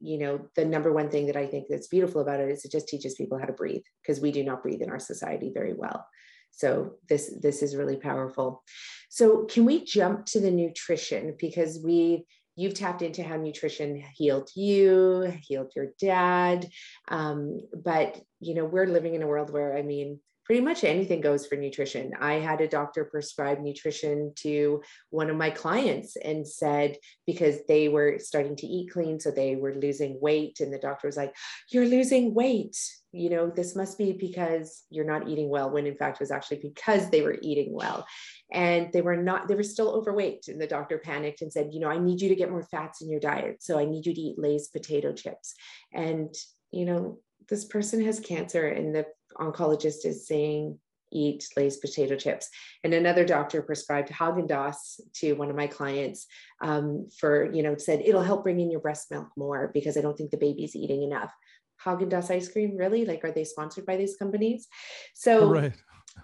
[SPEAKER 2] you know the number one thing that i think that's beautiful about it is it just teaches people how to breathe because we do not breathe in our society very well so this this is really powerful. So can we jump to the nutrition because we you've tapped into how nutrition healed you, healed your dad, um, but you know we're living in a world where I mean pretty much anything goes for nutrition. I had a doctor prescribe nutrition to one of my clients and said, because they were starting to eat clean, so they were losing weight. And the doctor was like, You're losing weight. You know, this must be because you're not eating well, when in fact it was actually because they were eating well. And they were not, they were still overweight. And the doctor panicked and said, You know, I need you to get more fats in your diet. So I need you to eat Lay's potato chips. And, you know, this person has cancer and the oncologist is saying eat Lay's potato chips. And another doctor prescribed Haagen-Dazs to one of my clients um, for, you know, said it'll help bring in your breast milk more because I don't think the baby's eating enough. Haagen-Dazs ice cream, really? Like, are they sponsored by these companies? So right.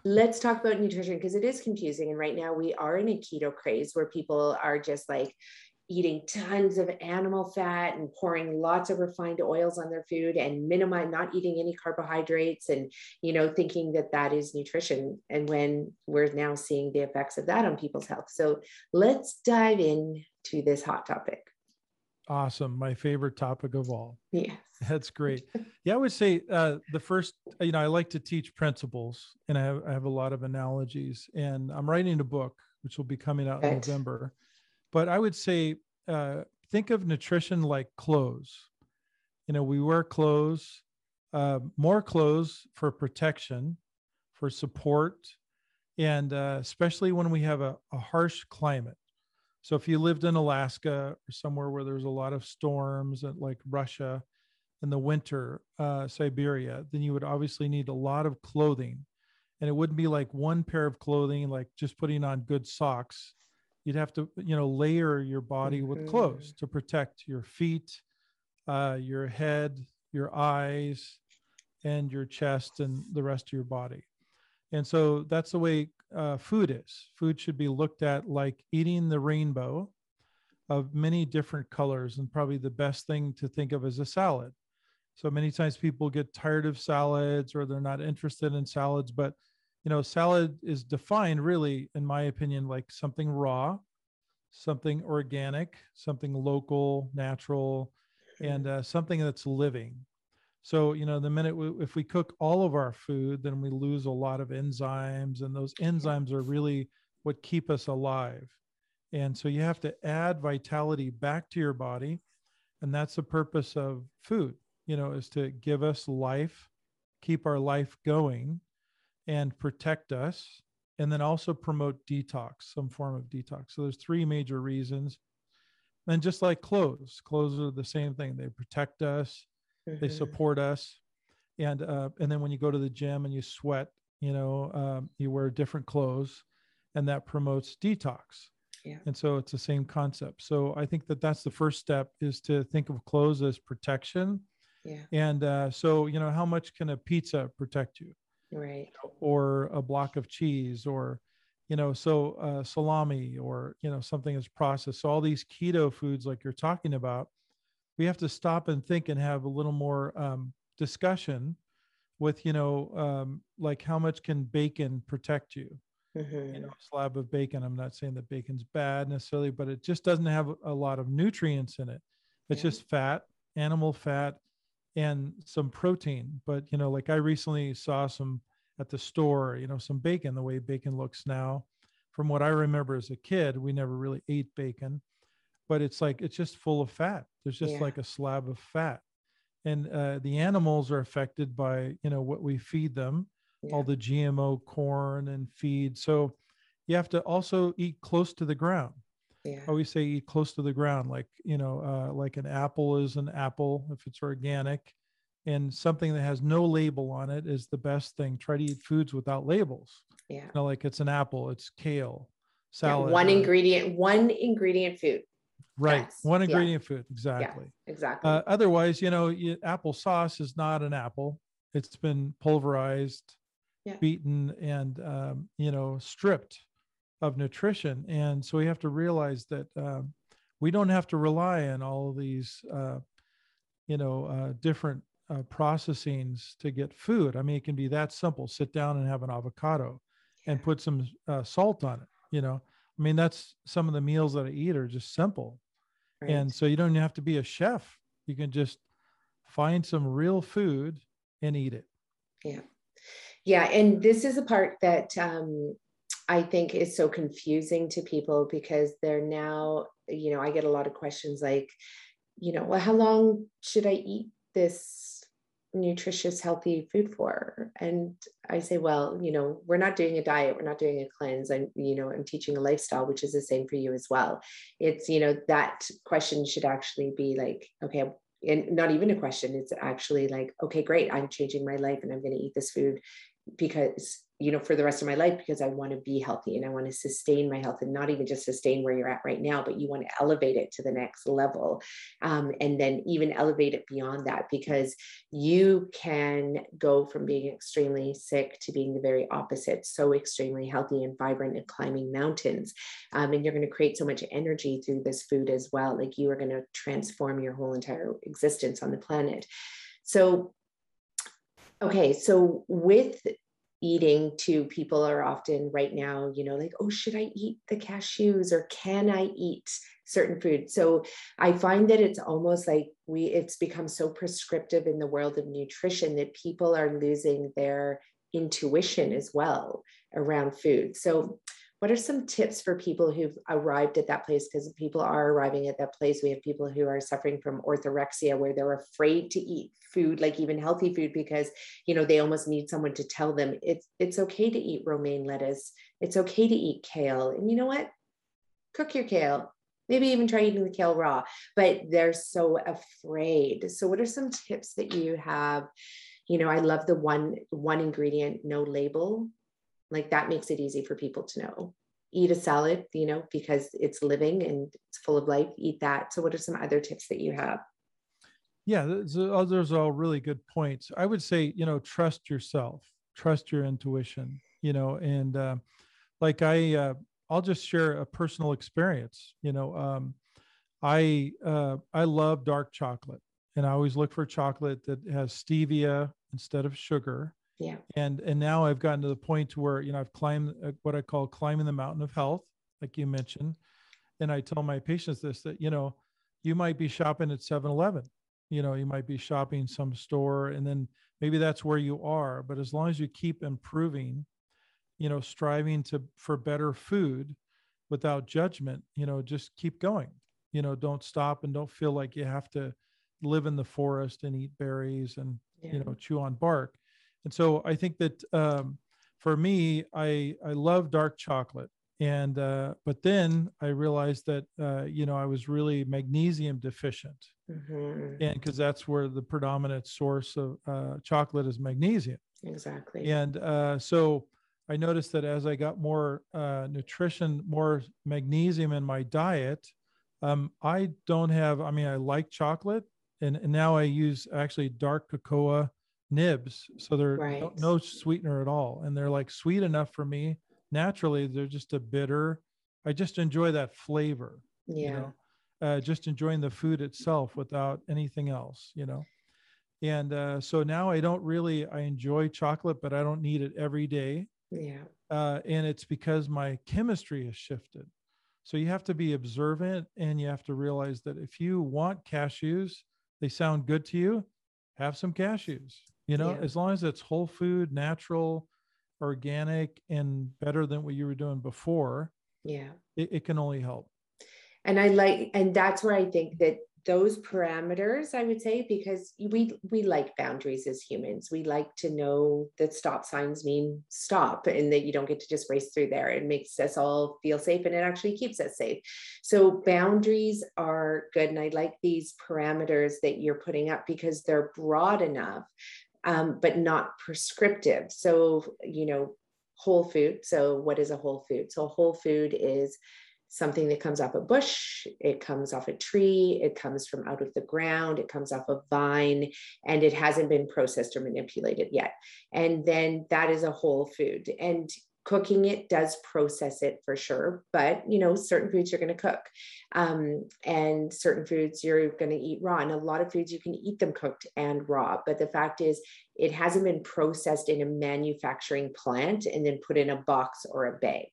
[SPEAKER 2] let's talk about nutrition because it is confusing. And right now we are in a keto craze where people are just like, eating tons of animal fat and pouring lots of refined oils on their food and minimize not eating any carbohydrates and you know thinking that that is nutrition and when we're now seeing the effects of that on people's health. So let's dive in to this hot topic.
[SPEAKER 1] Awesome. My favorite topic of all.
[SPEAKER 2] Yes.
[SPEAKER 1] That's great. Yeah i would say uh, the first you know i like to teach principles and I have, I have a lot of analogies and i'm writing a book which will be coming out right. in november but I would say uh, think of nutrition like clothes. You know, we wear clothes, uh, more clothes for protection, for support, and uh, especially when we have a, a harsh climate. So if you lived in Alaska or somewhere where there's a lot of storms, like Russia in the winter, uh, Siberia, then you would obviously need a lot of clothing. And it wouldn't be like one pair of clothing, like just putting on good socks you'd have to you know layer your body with mm-hmm. clothes to protect your feet uh, your head your eyes and your chest and the rest of your body. And so that's the way uh, food is. Food should be looked at like eating the rainbow of many different colors and probably the best thing to think of as a salad. So many times people get tired of salads or they're not interested in salads but you know, salad is defined really, in my opinion, like something raw, something organic, something local, natural, and uh, something that's living. So, you know, the minute we, if we cook all of our food, then we lose a lot of enzymes, and those enzymes are really what keep us alive. And so you have to add vitality back to your body. And that's the purpose of food, you know, is to give us life, keep our life going and protect us and then also promote detox some form of detox. So there's three major reasons. And just like clothes clothes are the same thing. They protect us mm-hmm. they support us. And uh, and then when you go to the gym and you sweat you know um, you wear different clothes and that promotes detox.
[SPEAKER 2] Yeah.
[SPEAKER 1] and so it's the same concept. So i think that that's the first step is to think of clothes as protection.
[SPEAKER 2] Yeah.
[SPEAKER 1] and uh, so you know how much can a pizza protect you
[SPEAKER 2] right
[SPEAKER 1] or a block of cheese or you know so uh, salami or you know something that's processed so all these keto foods like you're talking about we have to stop and think and have a little more um, discussion with you know um, like how much can bacon protect you
[SPEAKER 2] mm-hmm.
[SPEAKER 1] you know a slab of bacon i'm not saying that bacon's bad necessarily but it just doesn't have a lot of nutrients in it it's yeah. just fat animal fat and some protein. But you know, like I recently saw some at the store, you know, some bacon, the way bacon looks now. From what I remember as a kid, we never really ate bacon, but it's like it's just full of fat. There's just yeah. like a slab of fat. And uh, the animals are affected by, you know, what we feed them, yeah. all the GMO corn and feed. So you have to also eat close to the ground
[SPEAKER 2] yeah. I
[SPEAKER 1] always say eat close to the ground, like you know, uh, like an apple is an apple if it's organic, and something that has no label on it is the best thing. Try to eat foods without labels.
[SPEAKER 2] Yeah,
[SPEAKER 1] you know, like it's an apple, it's kale, salad.
[SPEAKER 2] Yeah, one ingredient, one ingredient food.
[SPEAKER 1] Right, yes. one ingredient yeah. food, exactly.
[SPEAKER 2] Exactly.
[SPEAKER 1] Uh, otherwise, you know, you, apple sauce is not an apple. It's been pulverized, beaten, and um, you know, stripped of nutrition. And so we have to realize that um, we don't have to rely on all of these, uh, you know, uh, different uh, processings to get food. I mean, it can be that simple. Sit down and have an avocado and put some uh, salt on it. You know, I mean, that's some of the meals that I eat are just simple. Right. And so you don't have to be a chef. You can just find some real food and eat it.
[SPEAKER 2] Yeah. Yeah. And this is a part that um, I think is so confusing to people because they're now, you know, I get a lot of questions like, you know, well, how long should I eat this nutritious, healthy food for? And I say, well, you know, we're not doing a diet, we're not doing a cleanse. I'm, you know, I'm teaching a lifestyle, which is the same for you as well. It's, you know, that question should actually be like, okay, and not even a question, it's actually like, okay, great, I'm changing my life and I'm going to eat this food because you know for the rest of my life because i want to be healthy and i want to sustain my health and not even just sustain where you're at right now but you want to elevate it to the next level. Um, and then even elevate it beyond that because you can go from being extremely sick to being the very opposite so extremely healthy and vibrant and climbing mountains. Um, and you're going to create so much energy through this food as well like you are going to transform your whole entire existence on the planet. So okay so with eating too people are often right now you know like oh should i eat the cashews or can i eat certain food? So i find that it's almost like we it's become so prescriptive in the world of nutrition that people are losing their intuition as well around food. So what are some tips for people who've arrived at that place? Because people are arriving at that place. We have people who are suffering from orthorexia where they're afraid to eat food like even healthy food because you know they almost need someone to tell them it's it's okay to eat romaine lettuce. It's okay to eat kale. And you know what? Cook your kale. Maybe even try eating the kale raw but they're so afraid. So what are some tips that you have? You know i love the one one ingredient no label like that makes it easy for people to know. Eat a salad you know because it's living and it's full of life eat that. So what are some other tips that you have?
[SPEAKER 1] Yeah those are all really good points. I would say you know trust yourself trust your intuition you know and uh, like i uh, i'll just share a personal experience you know um, i uh, i love dark chocolate and i always look for chocolate that has stevia instead of sugar
[SPEAKER 2] yeah.
[SPEAKER 1] And and now i've gotten to the point where you know i've climbed uh, what i call climbing the mountain of health like you mentioned. And i tell my patients this that you know you might be shopping at 7-eleven you know you might be shopping some store and then maybe that's where you are. But as long as you keep improving you know striving to for better food without judgment you know just keep going. You know don't stop and don't feel like you have to live in the forest and eat berries and yeah. you know chew on bark and so I think that um, for me, I I love dark chocolate, and uh, but then I realized that uh, you know I was really magnesium deficient, mm-hmm. and because that's where the predominant source of uh, chocolate is magnesium.
[SPEAKER 2] Exactly.
[SPEAKER 1] And uh, so I noticed that as I got more uh, nutrition, more magnesium in my diet, um, I don't have. I mean, I like chocolate, and, and now I use actually dark cocoa nibs so they're right. no, no, sweetener at all and they're like sweet enough for me. Naturally they're just a bitter i just enjoy that flavor
[SPEAKER 2] yeah. you know?
[SPEAKER 1] uh, just enjoying the food itself without anything else you know? And uh, so now i don't really i enjoy chocolate but i don't need it every day
[SPEAKER 2] yeah.
[SPEAKER 1] uh, and it's because my chemistry has shifted. So you have to be observant and you have to realize that if you want cashews they sound good to you have some cashews you know yeah. as long as it's whole food natural organic and better than what you were doing before
[SPEAKER 2] yeah.
[SPEAKER 1] it, it can only help.
[SPEAKER 2] And i like and that's where i think that those parameters i would say because we we like boundaries as humans. We like to know that stop signs mean stop and that you don't get to just race through there. It makes us all feel safe and it actually keeps us safe. So boundaries are good. And i like these parameters that you're putting up because they're broad enough um, but not prescriptive. So, you know, whole food. So, what is a whole food? So, whole food is something that comes off a bush, it comes off a tree, it comes from out of the ground, it comes off a vine, and it hasn't been processed or manipulated yet. And then that is a whole food. And cooking it does process it for sure but you know certain foods you're going to cook um, and certain foods you're going to eat raw and a lot of foods you can eat them cooked and raw but the fact is it hasn't been processed in a manufacturing plant and then put in a box or a bag.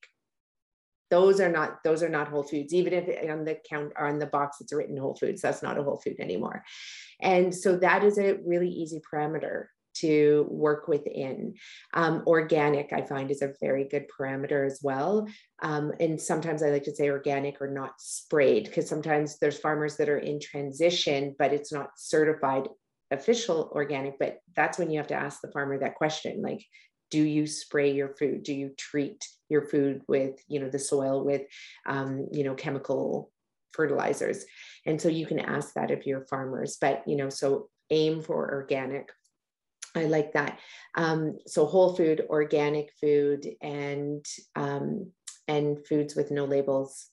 [SPEAKER 2] Those are not those are not whole foods even if on the count or on the box it's written whole foods that's not a whole food anymore. And so that is a really easy parameter to work within. Um, organic, I find, is a very good parameter as well. Um, and sometimes I like to say organic or not sprayed, because sometimes there's farmers that are in transition, but it's not certified official organic. But that's when you have to ask the farmer that question like, do you spray your food? Do you treat your food with, you know, the soil with, um, you know, chemical fertilizers? And so you can ask that of your farmers. But, you know, so aim for organic I like that. Um, so whole food, organic food, and um, and foods with no labels,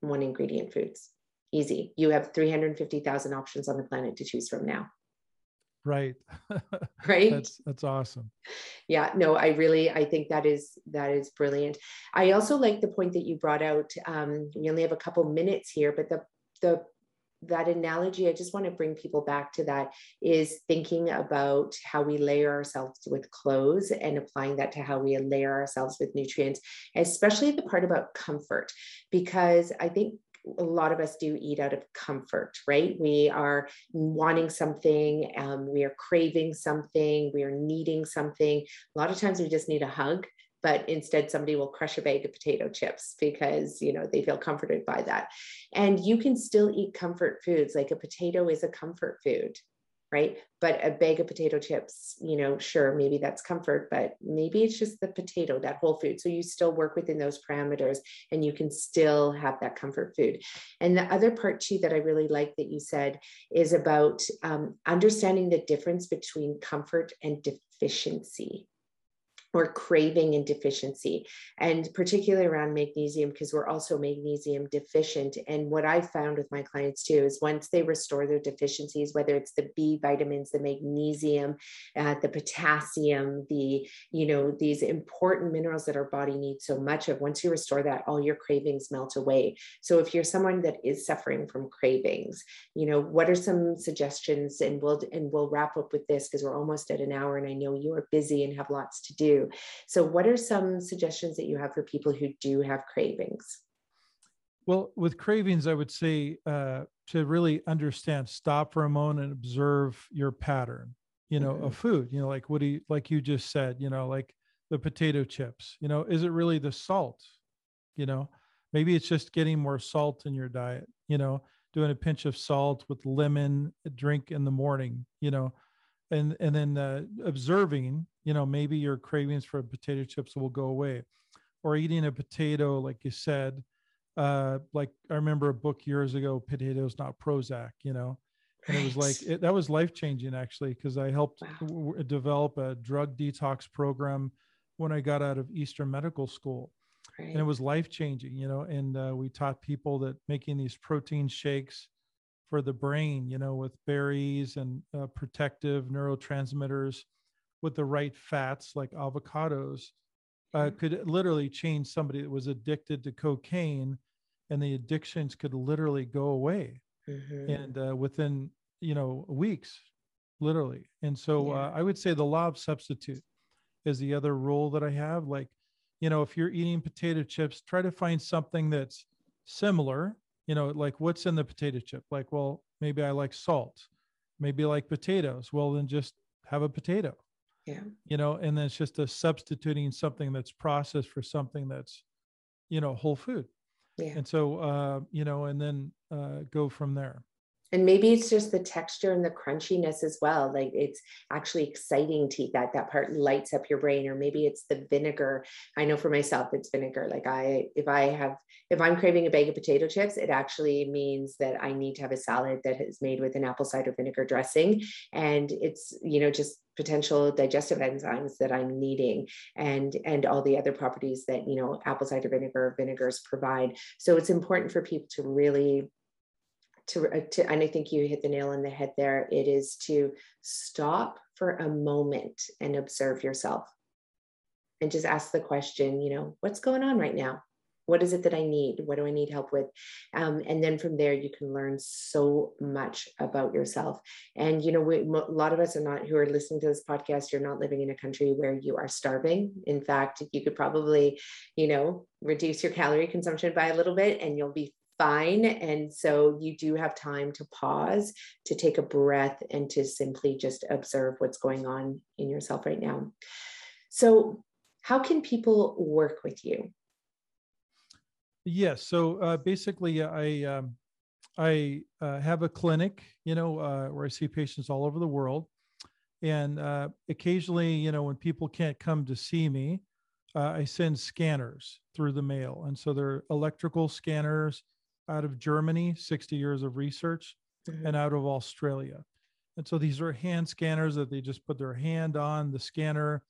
[SPEAKER 2] one ingredient foods. Easy. You have 350,000 options on the planet to choose from now.
[SPEAKER 1] Right.
[SPEAKER 2] right.
[SPEAKER 1] That's that's awesome.
[SPEAKER 2] Yeah, no, I really I think that is that is brilliant. I also like the point that you brought out. Um, we only have a couple minutes here, but the the that analogy, I just want to bring people back to that is thinking about how we layer ourselves with clothes and applying that to how we layer ourselves with nutrients, especially the part about comfort, because I think a lot of us do eat out of comfort, right? We are wanting something, um, we are craving something, we are needing something. A lot of times we just need a hug, but instead somebody will crush a bag of potato chips because you know they feel comforted by that. And you can still eat comfort foods, like a potato is a comfort food right? But a bag of potato chips, you know, sure, maybe that's comfort, but maybe it's just the potato, that whole food. So you still work within those parameters and you can still have that comfort food. And the other part too that I really like that you said is about um, understanding the difference between comfort and deficiency or craving and deficiency, and particularly around magnesium, because we're also magnesium deficient. And what I found with my clients too is once they restore their deficiencies, whether it's the B vitamins, the magnesium, uh, the potassium, the, you know, these important minerals that our body needs so much of, once you restore that, all your cravings melt away. So if you're someone that is suffering from cravings, you know, what are some suggestions? And we'll, and we'll wrap up with this because we're almost at an hour and I know you are busy and have lots to do. So, what are some suggestions that you have for people who do have cravings?
[SPEAKER 1] Well, with cravings, I would say uh, to really understand, stop for a moment and observe your pattern. You know, mm-hmm. of food. You know, like what do you like you just said. You know, like the potato chips. You know, is it really the salt? You know, maybe it's just getting more salt in your diet. You know, doing a pinch of salt with lemon drink in the morning. You know, and and then uh, observing you know maybe your cravings for potato chips will go away. Or eating a potato like you said uh like i remember a book years ago potatoes not prozac you know? And it was like it, that was life changing actually because i helped wow. w- develop a drug detox program when i got out of eastern medical school. Right. and it was life changing you know? And uh, we taught people that making these protein shakes for the brain, you know, with berries and uh, protective neurotransmitters with the right fats like avocados uh, mm-hmm. could literally change somebody that was addicted to cocaine and the addictions could literally go away mm-hmm. and uh, within you know weeks literally and so yeah. uh, i would say the law of substitute is the other rule that i have like you know if you're eating potato chips try to find something that's similar you know, like what's in the potato chip? Like, well, maybe I like salt, maybe I like potatoes. Well, then just have a potato.
[SPEAKER 2] Yeah.
[SPEAKER 1] You know, and then it's just a substituting something that's processed for something that's, you know, whole food.
[SPEAKER 2] Yeah.
[SPEAKER 1] And so, uh, you know, and then uh, go from there
[SPEAKER 2] and maybe it's just the texture and the crunchiness as well like it's actually exciting to eat that that part lights up your brain or maybe it's the vinegar i know for myself it's vinegar like i if i have if i'm craving a bag of potato chips it actually means that i need to have a salad that is made with an apple cider vinegar dressing and it's you know just potential digestive enzymes that i'm needing and and all the other properties that you know apple cider vinegar vinegars provide so it's important for people to really to, uh, to and I think you hit the nail on the head there. It is to stop for a moment and observe yourself and just ask the question, you know, what's going on right now? What is it that I need? What do I need help with? Um, and then from there, you can learn so much about yourself. And, you know, we, a lot of us are not, who are listening to this podcast, you're not living in a country where you are starving. In fact, you could probably, you know, reduce your calorie consumption by a little bit and you'll be fine. And so you do have time to pause, to take a breath, and to simply just observe what's going on in yourself right now. So, how can people work with you?
[SPEAKER 1] Yes. So uh, basically, I um, I uh, have a clinic, you know, uh, where I see patients all over the world, and uh, occasionally, you know, when people can't come to see me, uh, I send scanners through the mail, and so they're electrical scanners out of Germany, 60 years of research, mm-hmm. and out of Australia. And so these are hand scanners that they just put their hand on the scanner,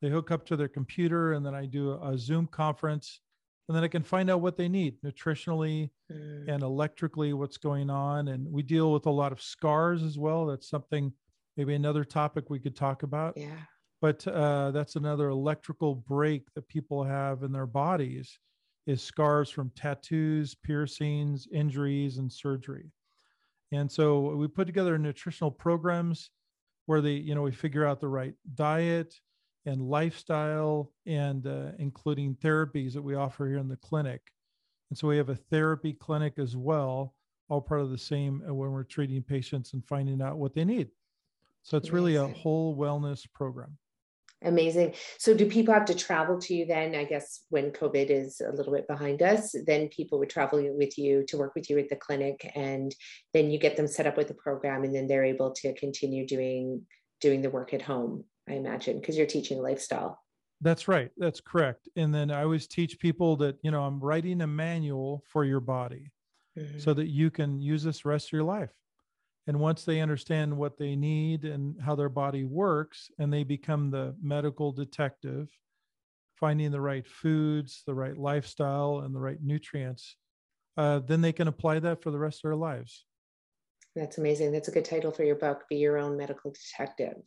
[SPEAKER 1] they hook up to their computer, and then I do a Zoom conference. And then I can find out what they need nutritionally mm. and electrically, what's going on. And we deal with a lot of scars as well. That's something, maybe another topic we could talk about.
[SPEAKER 2] Yeah.
[SPEAKER 1] But uh, that's another electrical break that people have in their bodies is scars from tattoos, piercings, injuries, and surgery. And so we put together nutritional programs where they, you know, we figure out the right diet and lifestyle and uh, including therapies that we offer here in the clinic. And so we have a therapy clinic as well, all part of the same uh, when we're treating patients and finding out what they need. So it's really a whole wellness program.
[SPEAKER 2] Amazing. So, do people have to travel to you then? I guess when COVID is a little bit behind us, then people would travel with you to work with you at the clinic, and then you get them set up with the program, and then they're able to continue doing doing the work at home. I imagine because you're teaching lifestyle.
[SPEAKER 1] That's right. That's correct. And then I always teach people that you know I'm writing a manual for your body, mm-hmm. so that you can use this rest of your life. And once they understand what they need and how their body works, and they become the medical detective, finding the right foods, the right lifestyle, and the right nutrients, uh, then they can apply that for the rest of their lives.
[SPEAKER 2] That's amazing. That's a good title for your book, Be Your Own Medical Detective.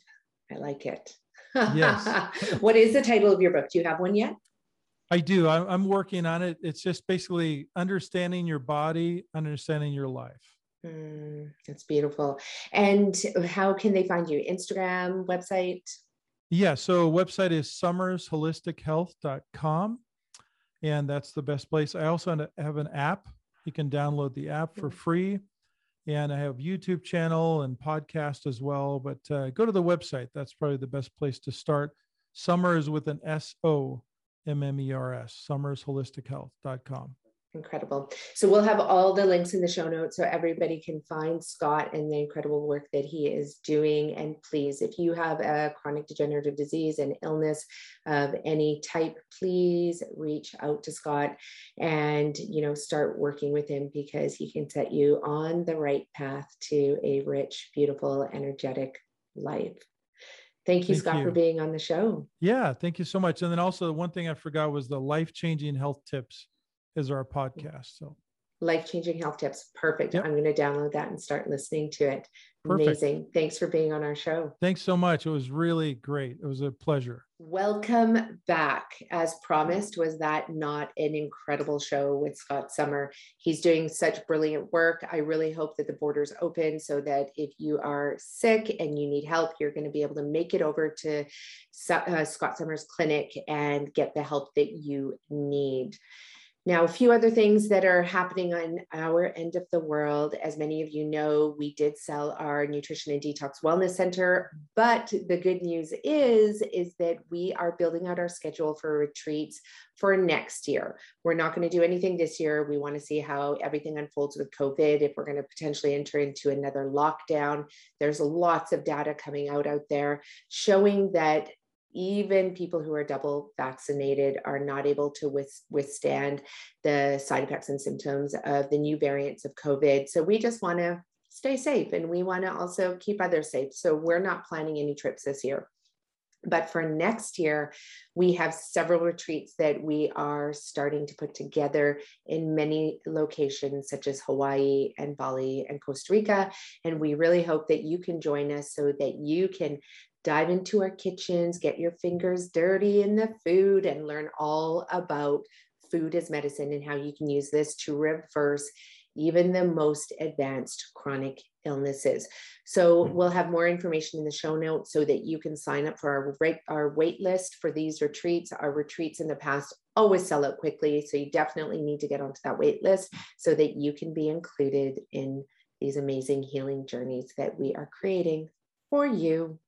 [SPEAKER 2] I like it.
[SPEAKER 1] Yes.
[SPEAKER 2] what is the title of your book? Do you have one yet?
[SPEAKER 1] I do. I'm working on it. It's just basically understanding your body, understanding your life.
[SPEAKER 2] Mm, that's beautiful. And how can they find you? Instagram, website?
[SPEAKER 1] Yeah, so website is sommersholistichealth.com and that's the best place. I also have an app. You can download the app for mm. free. And I have YouTube channel and podcast as well, but uh, go to the website. That's probably the best place to start. Sommer is with an S O M M E R S, sommersholistichealth.com.
[SPEAKER 2] Incredible. So we'll have all the links in the show notes so everybody can find Scott and the incredible work that he is doing. And please, if you have a chronic degenerative disease and illness of any type, please reach out to Scott and you know start working with him because he can set you on the right path to a rich, beautiful, energetic life. Thank you, thank Scott, you. for being on the show.
[SPEAKER 1] Yeah, thank you so much. And then also, one thing I forgot was the life changing health tips is our podcast. So
[SPEAKER 2] life changing health tips. Perfect. Yep. I'm going to download that and start listening to it. Perfect. Amazing. Thanks for being on our show.
[SPEAKER 1] Thanks so much. It was really great. It was a pleasure.
[SPEAKER 2] Welcome back. As promised, was that not an incredible show with Scott Sommer? He's doing such brilliant work. I really hope that the borders open so that if you are sick and you need help, you're going to be able to make it over to uh, Scott Sommer's clinic and get the help that you need. Now, a few other things that are happening on our end of the world. As many of you know, we did sell our nutrition and detox wellness center, but the good news is is that we are building out our schedule for retreats for next year. We're not going to do anything this year. We want to see how everything unfolds with COVID if we're going to potentially enter into another lockdown. There's lots of data coming out out there showing that even people who are double vaccinated are not able to withstand the side effects and symptoms of the new variants of COVID. So we just want to stay safe and we want to also keep others safe. So we're not planning any trips this year. But for next year, we have several retreats that we are starting to put together in many locations, such as Hawaii and Bali and Costa Rica. And we really hope that you can join us so that you can dive into our kitchens, get your fingers dirty in the food, and learn all about food as medicine and how you can use this to reverse even the most advanced chronic illnesses. So mm-hmm. we'll have more information in the show notes so that you can sign up for our rate, our wait list for these retreats. Our retreats in the past always sell out quickly, so you definitely need to get onto that wait list so that you can be included in these amazing healing journeys that we are creating for you.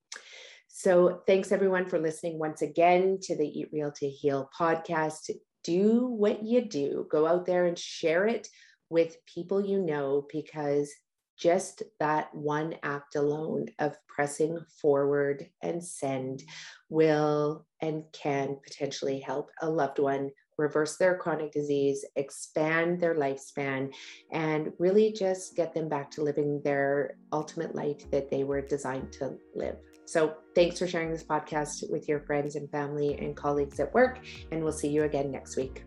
[SPEAKER 2] So, thanks everyone for listening once again to the Eat Real to Heal podcast. Do what you do, go out there and share it with people you know because just that one act alone of pressing forward and send will and can potentially help a loved one reverse their chronic disease, expand their lifespan, and really just get them back to living their ultimate life that they were designed to live. So, thanks for sharing this podcast with your friends and family and colleagues at work, and we'll see you again next week.